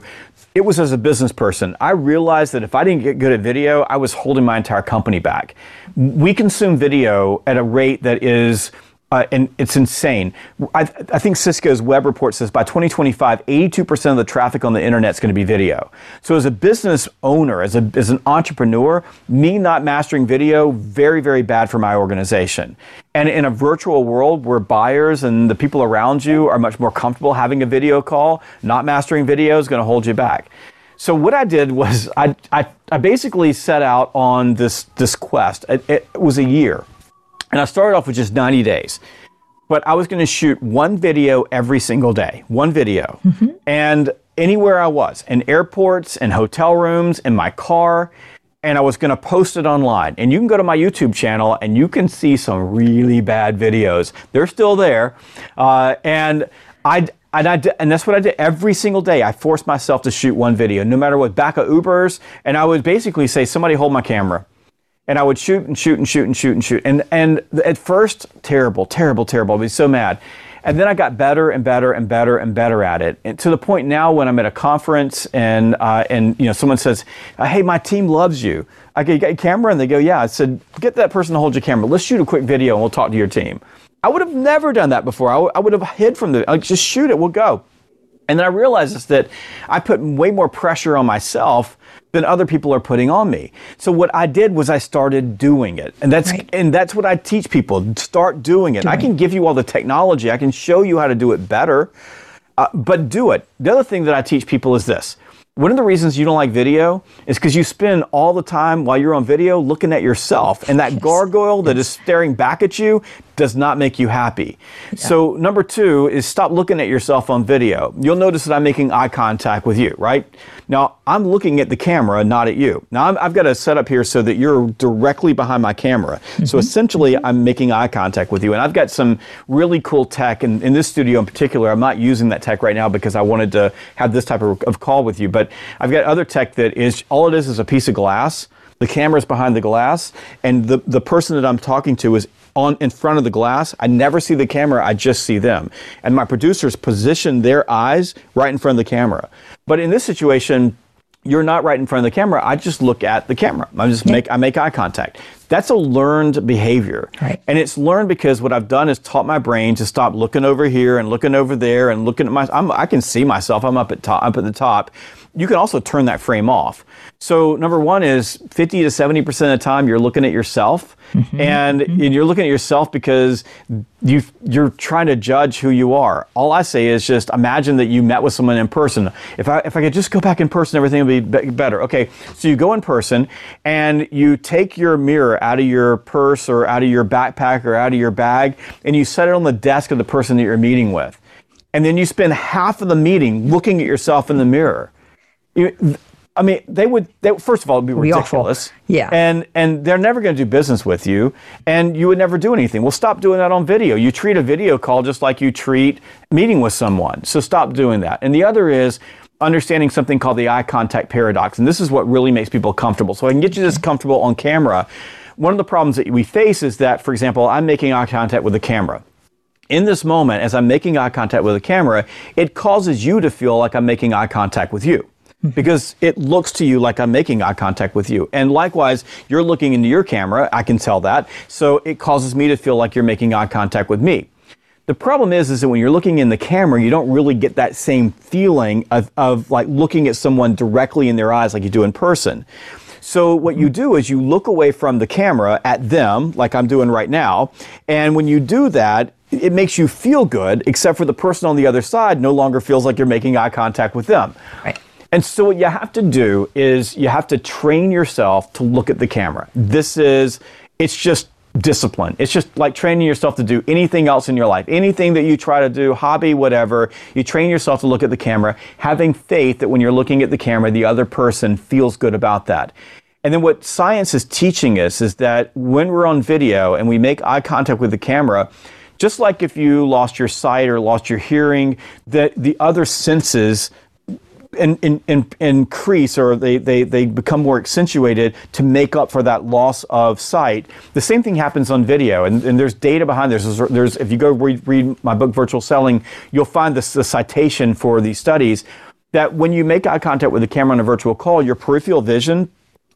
it was as a business person. I realized that if I didn't get good at video, I was holding my entire company back. We consume video at a rate that is uh, and it's insane. I, I, think Cisco's web report says by 2025, 82% of the traffic on the internet is going to be video. So, as a business owner, as, a, as an entrepreneur, me not mastering video, very, very bad for my organization. And in a virtual world where buyers and the people around you are much more comfortable having a video call, not mastering video is going to hold you back. So what I did was I, I, I basically set out on this, this quest. It, it was a year. And I started off with just 90 days. But I was going to shoot one video every single day, one video. Mm-hmm. And anywhere I was, in airports, in hotel rooms, in my car, and I was going to post it online. And you can go to my YouTube channel and you can see some really bad videos. They're still there. Uh, and I and, I and that's what I did every single day. I forced myself to shoot one video, no matter what. Back of Ubers, and I would basically say, "Somebody hold my camera." And I would shoot and shoot and shoot and shoot and shoot. And and at first, terrible, terrible, terrible. I'd be so mad. And then I got better and better and better and better at it, and to the point now when I'm at a conference and uh, and you know someone says, "Hey, my team loves you." I go, "You got a camera?" And they go, "Yeah." I said, "Get that person to hold your camera. Let's shoot a quick video and we'll talk to your team." I would have never done that before. I, w- I would have hid from the. Like, just shoot it. We'll go. And then I realized that I put way more pressure on myself than other people are putting on me. So what I did was I started doing it. And that's right. and that's what I teach people. Start doing it. Doing. I can give you all the technology. I can show you how to do it better. Uh, but do it. The other thing that I teach people is this one of the reasons you don't like video is because you spend all the time while you're on video looking at yourself, and that yes. gargoyle that is staring back at you does not make you happy. Yeah. So, number two is stop looking at yourself on video. You'll notice that I'm making eye contact with you, right? Now, I'm looking at the camera, not at you. Now, i have got a setup here so that you're directly behind my camera. Mm-hmm. So, essentially, I'm making eye contact with you. And I've got some really cool tech, and in this studio in particular, I'm not using that tech right now because I wanted to have this type of, of call with you. But I've got other tech that is all it is is a piece of glass. The camera's behind the glass, and the, the person that I'm talking to is on in front of the glass. I never see the camera, I just see them. And my producers position their eyes right in front of the camera. But in this situation, you're not right in front of the camera. I just look at the camera. I just make I make eye contact. That's a learned behavior. Right. And it's learned because what I've done is taught my brain to stop looking over here and looking over there and looking at my I'm, I can see myself. I'm up at top up at the top. You can also turn that frame off. So number one is 50 to 70% of the time you're looking at yourself mm-hmm. and, mm-hmm. and, you're looking at yourself because you you're trying to judge who you are. All I say is just imagine that you met with someone in person. If I, if I could just go back in person, everything would be better. Okay, so you go in person and you take your mirror out of your purse or out of your backpack or out of your bag and you set it on the desk of the person that you're meeting with. And then you spend half of the meeting looking at yourself in the mirror. You, I mean, they would. They, first of all, it'd be ridiculous. Yeah. And and they're never going to do business with you, and you would never do anything. Well, stop doing that on video. You treat a video call just like you treat meeting with someone. So stop doing that. And the other is understanding something called the eye contact paradox, and this is what really makes people comfortable. So I can get you this comfortable on camera. One of the problems that we face is that, for example, I'm making eye contact with the camera in this moment, as I'm making eye contact with the camera, it causes you to feel like I'm making eye contact with you. Mm-hmm. because it looks to you like I'm making eye contact with you. And likewise, you're looking into your camera, I can tell that. So it causes me to feel like you're making eye contact with me. The problem is, is that when you're looking in the camera, you don't really get that same feeling of, of like looking at someone directly in their eyes like you do in person. So what you do is you look away from the camera at them, like I'm doing right now. And when you do that, it makes you feel good, except for the person on the other side no longer feels like you're making eye contact with them. Right. And so what you have to do is you have to train yourself to look at the camera. This is, it's just discipline. It's just like training yourself to do anything else in your life. Anything that you try to do, hobby, whatever, you train yourself to look at the camera, having faith that when you're looking at the camera, the other person feels good about that. And then what science is teaching us is that when we're on video and we make eye contact with the camera, just like if you lost your sight or lost your hearing, that the other senses in, in, in, increase or they, they, they become more accentuated to make up for that loss of sight. The same thing happens on video, and, and there's data behind this. There's, there's, if you go read, read my book, Virtual Selling, you'll find this, the citation for these studies that when you make eye contact with the camera on a virtual call, your peripheral vision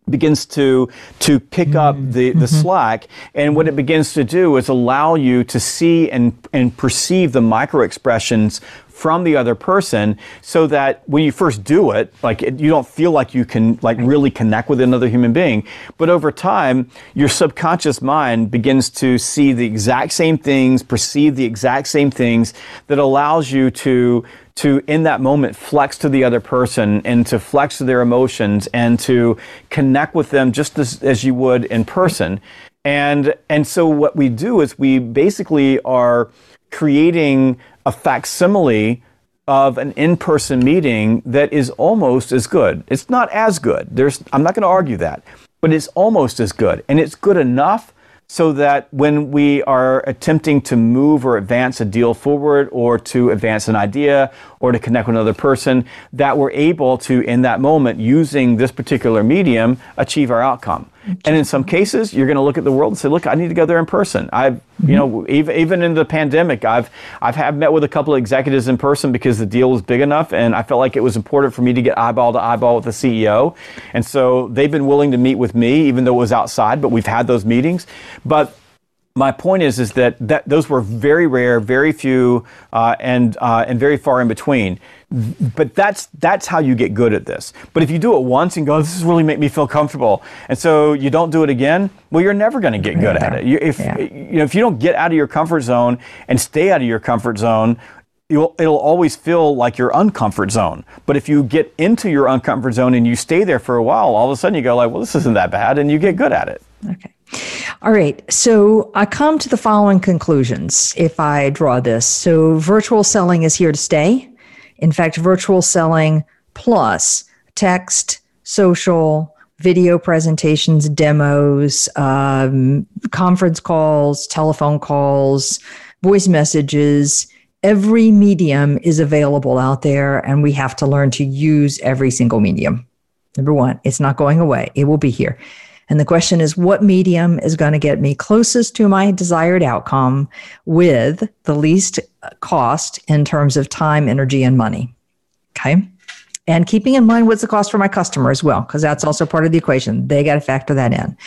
begins to to pick up mm-hmm. the, the mm-hmm. slack and what it begins to do is allow you to see and and perceive the micro expressions from the other person so that when you first do it like it, you don't feel like you can like really connect with another human being. But over time your subconscious mind begins to see the exact same things perceive the exact same things that allows you to to in that moment flex to the other person and to flex to their emotions and to connect with them just as, as you would in person. And and so what we do is we basically are creating a facsimile of an in-person meeting that is almost as good. It's not as good. There's I'm not going to argue that, but it's almost as good and it's good enough so that when we are attempting to move or advance a deal forward or to advance an idea or to connect with another person that we're able to in that moment using this particular medium achieve our outcome. And in some cases, you're going to look at the world and say, "Look, I need to go there in person." I've, mm-hmm. you know, even even in the pandemic, I've I've had met with a couple of executives in person because the deal was big enough, and I felt like it was important for me to get eyeball to eyeball with the CEO. And so they've been willing to meet with me, even though it was outside. But we've had those meetings. But my point is is that, that those were very rare, very few, uh, and uh, and very far in between. But that's that's how you get good at this. But if you do it once and go, this is really make me feel comfortable, and so you don't do it again, well, you're never going to get good at it. You, if yeah. you know if you don't get out of your comfort zone and stay out of your comfort zone, You'll, it'll always feel like your uncomfort zone. But if you get into your uncomfort zone and you stay there for a while, all of a sudden you go like, well, this isn't that bad, and you get good at it. Okay. All right. So I come to the following conclusions if I draw this. So virtual selling is here to stay. In fact, virtual selling plus text, social, video presentations, demos, um, conference calls, telephone calls, voice messages, every medium is available out there, and we have to learn to use every single medium. Number one, it's not going away, it will be here. And the question is, what medium is going to get me closest to my desired outcome with the least cost in terms of time, energy, and money? Okay. And keeping in mind what's the cost for my customer as well, because that's also part of the equation. They got to factor that in.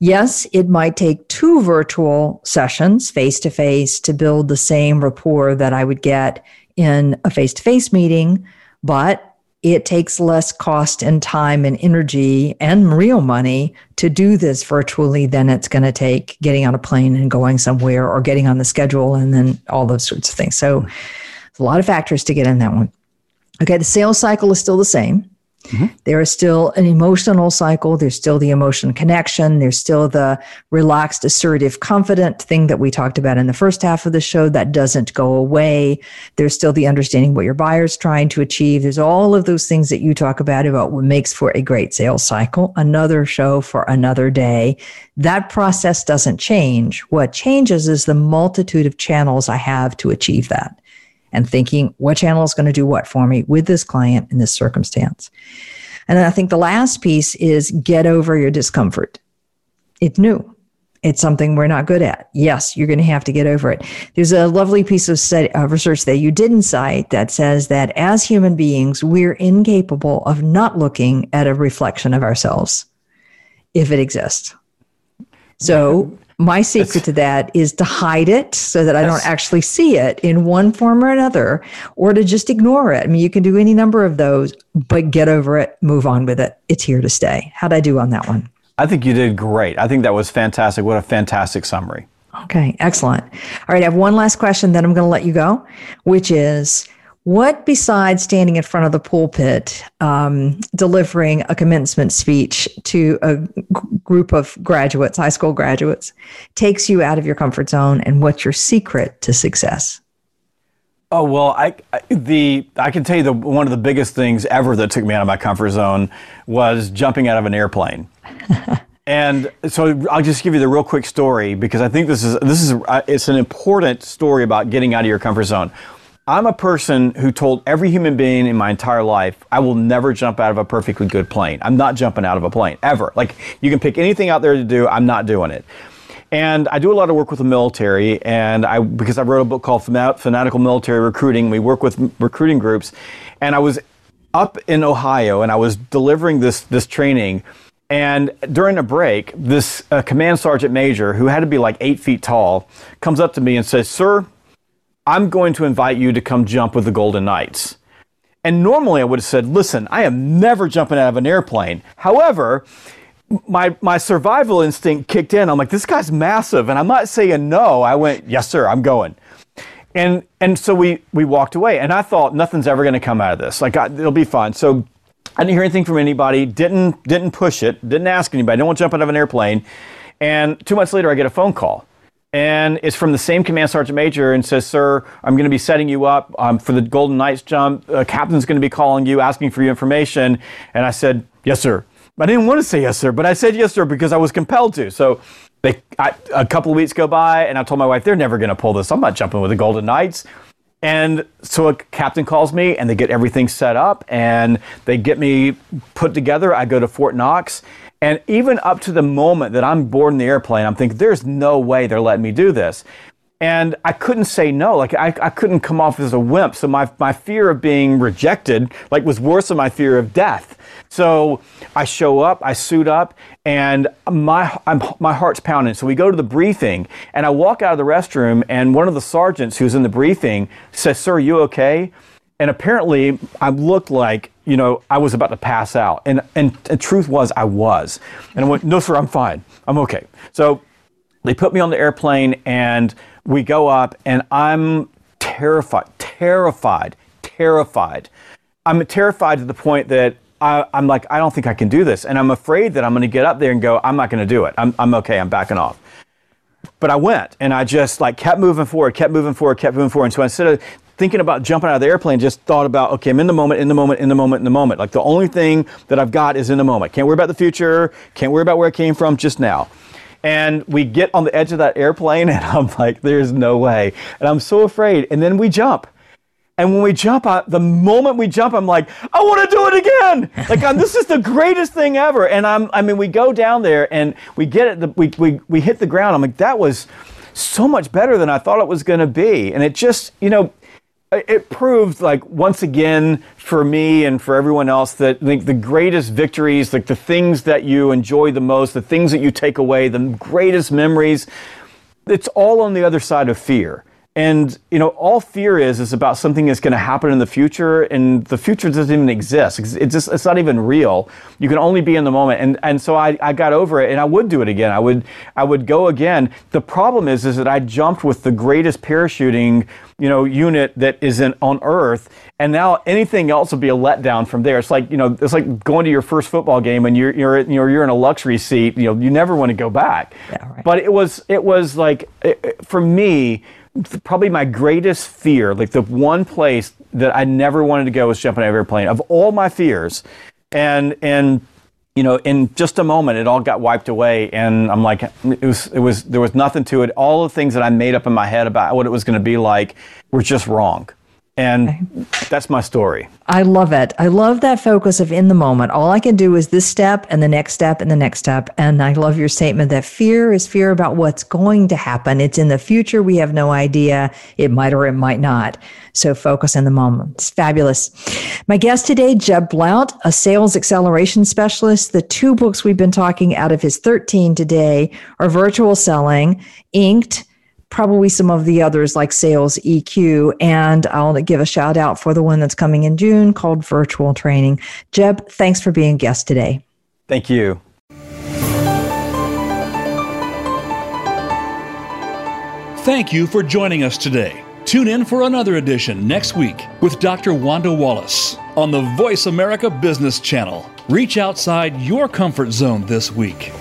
Yes, it might take two virtual sessions face to face to build the same rapport that I would get in a face to face meeting, but it takes less cost and time and energy and real money to do this virtually than it's going to take getting on a plane and going somewhere or getting on the schedule and then all those sorts of things. So, a lot of factors to get in that one. Okay, the sales cycle is still the same. Mm-hmm. There is still an emotional cycle. There's still the emotion connection. There's still the relaxed, assertive, confident thing that we talked about in the first half of the show that doesn't go away. There's still the understanding what your buyer's trying to achieve. There's all of those things that you talk about about what makes for a great sales cycle. Another show for another day. That process doesn't change. What changes is the multitude of channels I have to achieve that and thinking what channel is going to do what for me with this client in this circumstance. And I think the last piece is get over your discomfort. It's new. It's something we're not good at. Yes, you're going to have to get over it. There's a lovely piece of uh, research that you didn't cite that says that as human beings, we're incapable of not looking at a reflection of ourselves if it exists. So my secret to that is to hide it so that I don't actually see it in one form or another, or to just ignore it. I mean, you can do any number of those, but get over it, move on with it. It's here to stay. How'd I do on that one? I think you did great. I think that was fantastic. What a fantastic summary. Okay, excellent. All right, I have one last question, then I'm going to let you go, which is what, besides standing in front of the pulpit, um, delivering a commencement speech to a g- group of graduates, high school graduates, takes you out of your comfort zone? And what's your secret to success? Oh well, I, I, the I can tell you the one of the biggest things ever that took me out of my comfort zone was jumping out of an airplane. and so I'll just give you the real quick story because I think this is this is uh, it's an important story about getting out of your comfort zone. I'm a person who told every human being in my entire life, I will never jump out of a perfectly good plane. I'm not jumping out of a plane ever. Like you can pick anything out there to do, I'm not doing it. And I do a lot of work with the military, and I because I wrote a book called Fanatical Military Recruiting. We work with recruiting groups, and I was up in Ohio, and I was delivering this this training. And during a break, this uh, command sergeant major, who had to be like eight feet tall, comes up to me and says, "Sir, I'm going to invite you to come jump with the Golden Knights. And normally I would have said, listen, I am never jumping out of an airplane. However, my my survival instinct kicked in. I'm like, this guy's massive, and I'm not saying no. I went, yes, sir, I'm going. And and so we we walked away, and I thought nothing's ever going to come out of this. Like I, it'll be fine. So I didn't hear anything from anybody. Didn't didn't push it. Didn't ask anybody. Didn't want to jump out of an airplane. And two months later, I get a phone call and it's from the same command sergeant major and says, "Sir, I'm going to be setting you up um, for the Golden Knights jump. Uh, captain's going to be calling you, asking for your information." And I said, "Yes, sir." I didn't want to say yes, sir, but I said yes, sir, because I was compelled to. So they, I, a couple of weeks go by, and I told my wife, "They're never going to pull this. I'm not jumping with the Golden Knights." And so a captain calls me, and they get everything set up, and they get me put together. I go to Fort Knox And even up to the moment that I'm boarding the airplane, I'm thinking, there's no way they're letting me do this. And I couldn't say no. Like I, I couldn't come off as a wimp. So my, my fear of being rejected like was worse than my fear of death. So I show up, I suit up, and my I'm, my heart's pounding. So we go to the briefing, and I walk out of the restroom, and one of the sergeants who's in the briefing says, "Sir, you okay?" And apparently, I looked like you know I was about to pass out, and and the truth was I was. And I went, "No, sir, I'm fine. I'm okay." So they put me on the airplane, and we go up, and I'm terrified, terrified, terrified. I'm terrified to the point that I, am like, I don't think I can do this. And I'm afraid that I'm going to get up there and go, I'm not going to do it. I'm, I'm okay. I'm backing off. But I went and I just like kept moving forward, kept moving forward, kept moving forward. And so instead of thinking about jumping out of the airplane, just thought about, okay, I'm in the moment, in the moment, in the moment, in the moment. Like the only thing that I've got is in the moment. Can't worry about the future. Can't worry about where I came from, just now. And we get on the edge of that airplane and I'm like, there's no way. And I'm so afraid. And then we jump. And when we jump out, the moment we jump, I'm like, I want to do it again. Like, I'm, this is the greatest thing ever. And I'm, I mean, we go down there and we get it, the, we, we, we hit the ground. I'm like, that was so much better than I thought it was going to be. And it just, you know, it proved like once again for me and for everyone else that like the greatest victories, like the things that you enjoy the most, the things that you take away, the greatest memories, it's all on the other side of fear. And you know, all fear is is about something that's going to happen in the future, and the future doesn't even exist. It's just it's not even real. You can only be in the moment. And and so I, I got over it, and I would do it again. I would I would go again. The problem is is that I jumped with the greatest parachuting you know unit that is in on Earth, and now anything else will be a letdown from there. It's like you know it's like going to your first football game and you're you're you know you're in a luxury seat. You know you never want to go back. Yeah, right. But it was it was like it, for me probably my greatest fear, like the one place that I never wanted to go was jumping out of an airplane. Of all my fears, and and you know, in just a moment, it all got wiped away, and I'm like, it was it was there was nothing to it. All the things that I made up in my head about what it was going to be like were just wrong. And okay. that's my story. I love it. I love that focus of in the moment. All I can do is this step and the next step and the next step. And I love your statement that fear is fear about what's going to happen. It's in the future. We have no idea. It might or it might not. So focus in the moment. It's fabulous. My guest today, Jeb Blount, a sales acceleration specialist. The two books we've been talking out of his 13 today are Virtual Selling, Inked, probably some of the others like Sales EQ. And I'll give a shout out for the one that's coming in June called Virtual Training. Jeb, thanks for being a guest today. Thank you. Thank you for joining us today. Tune in for another edition next week with Dr. Wanda Wallace on the Voice America Business Channel. Reach outside your comfort zone this week.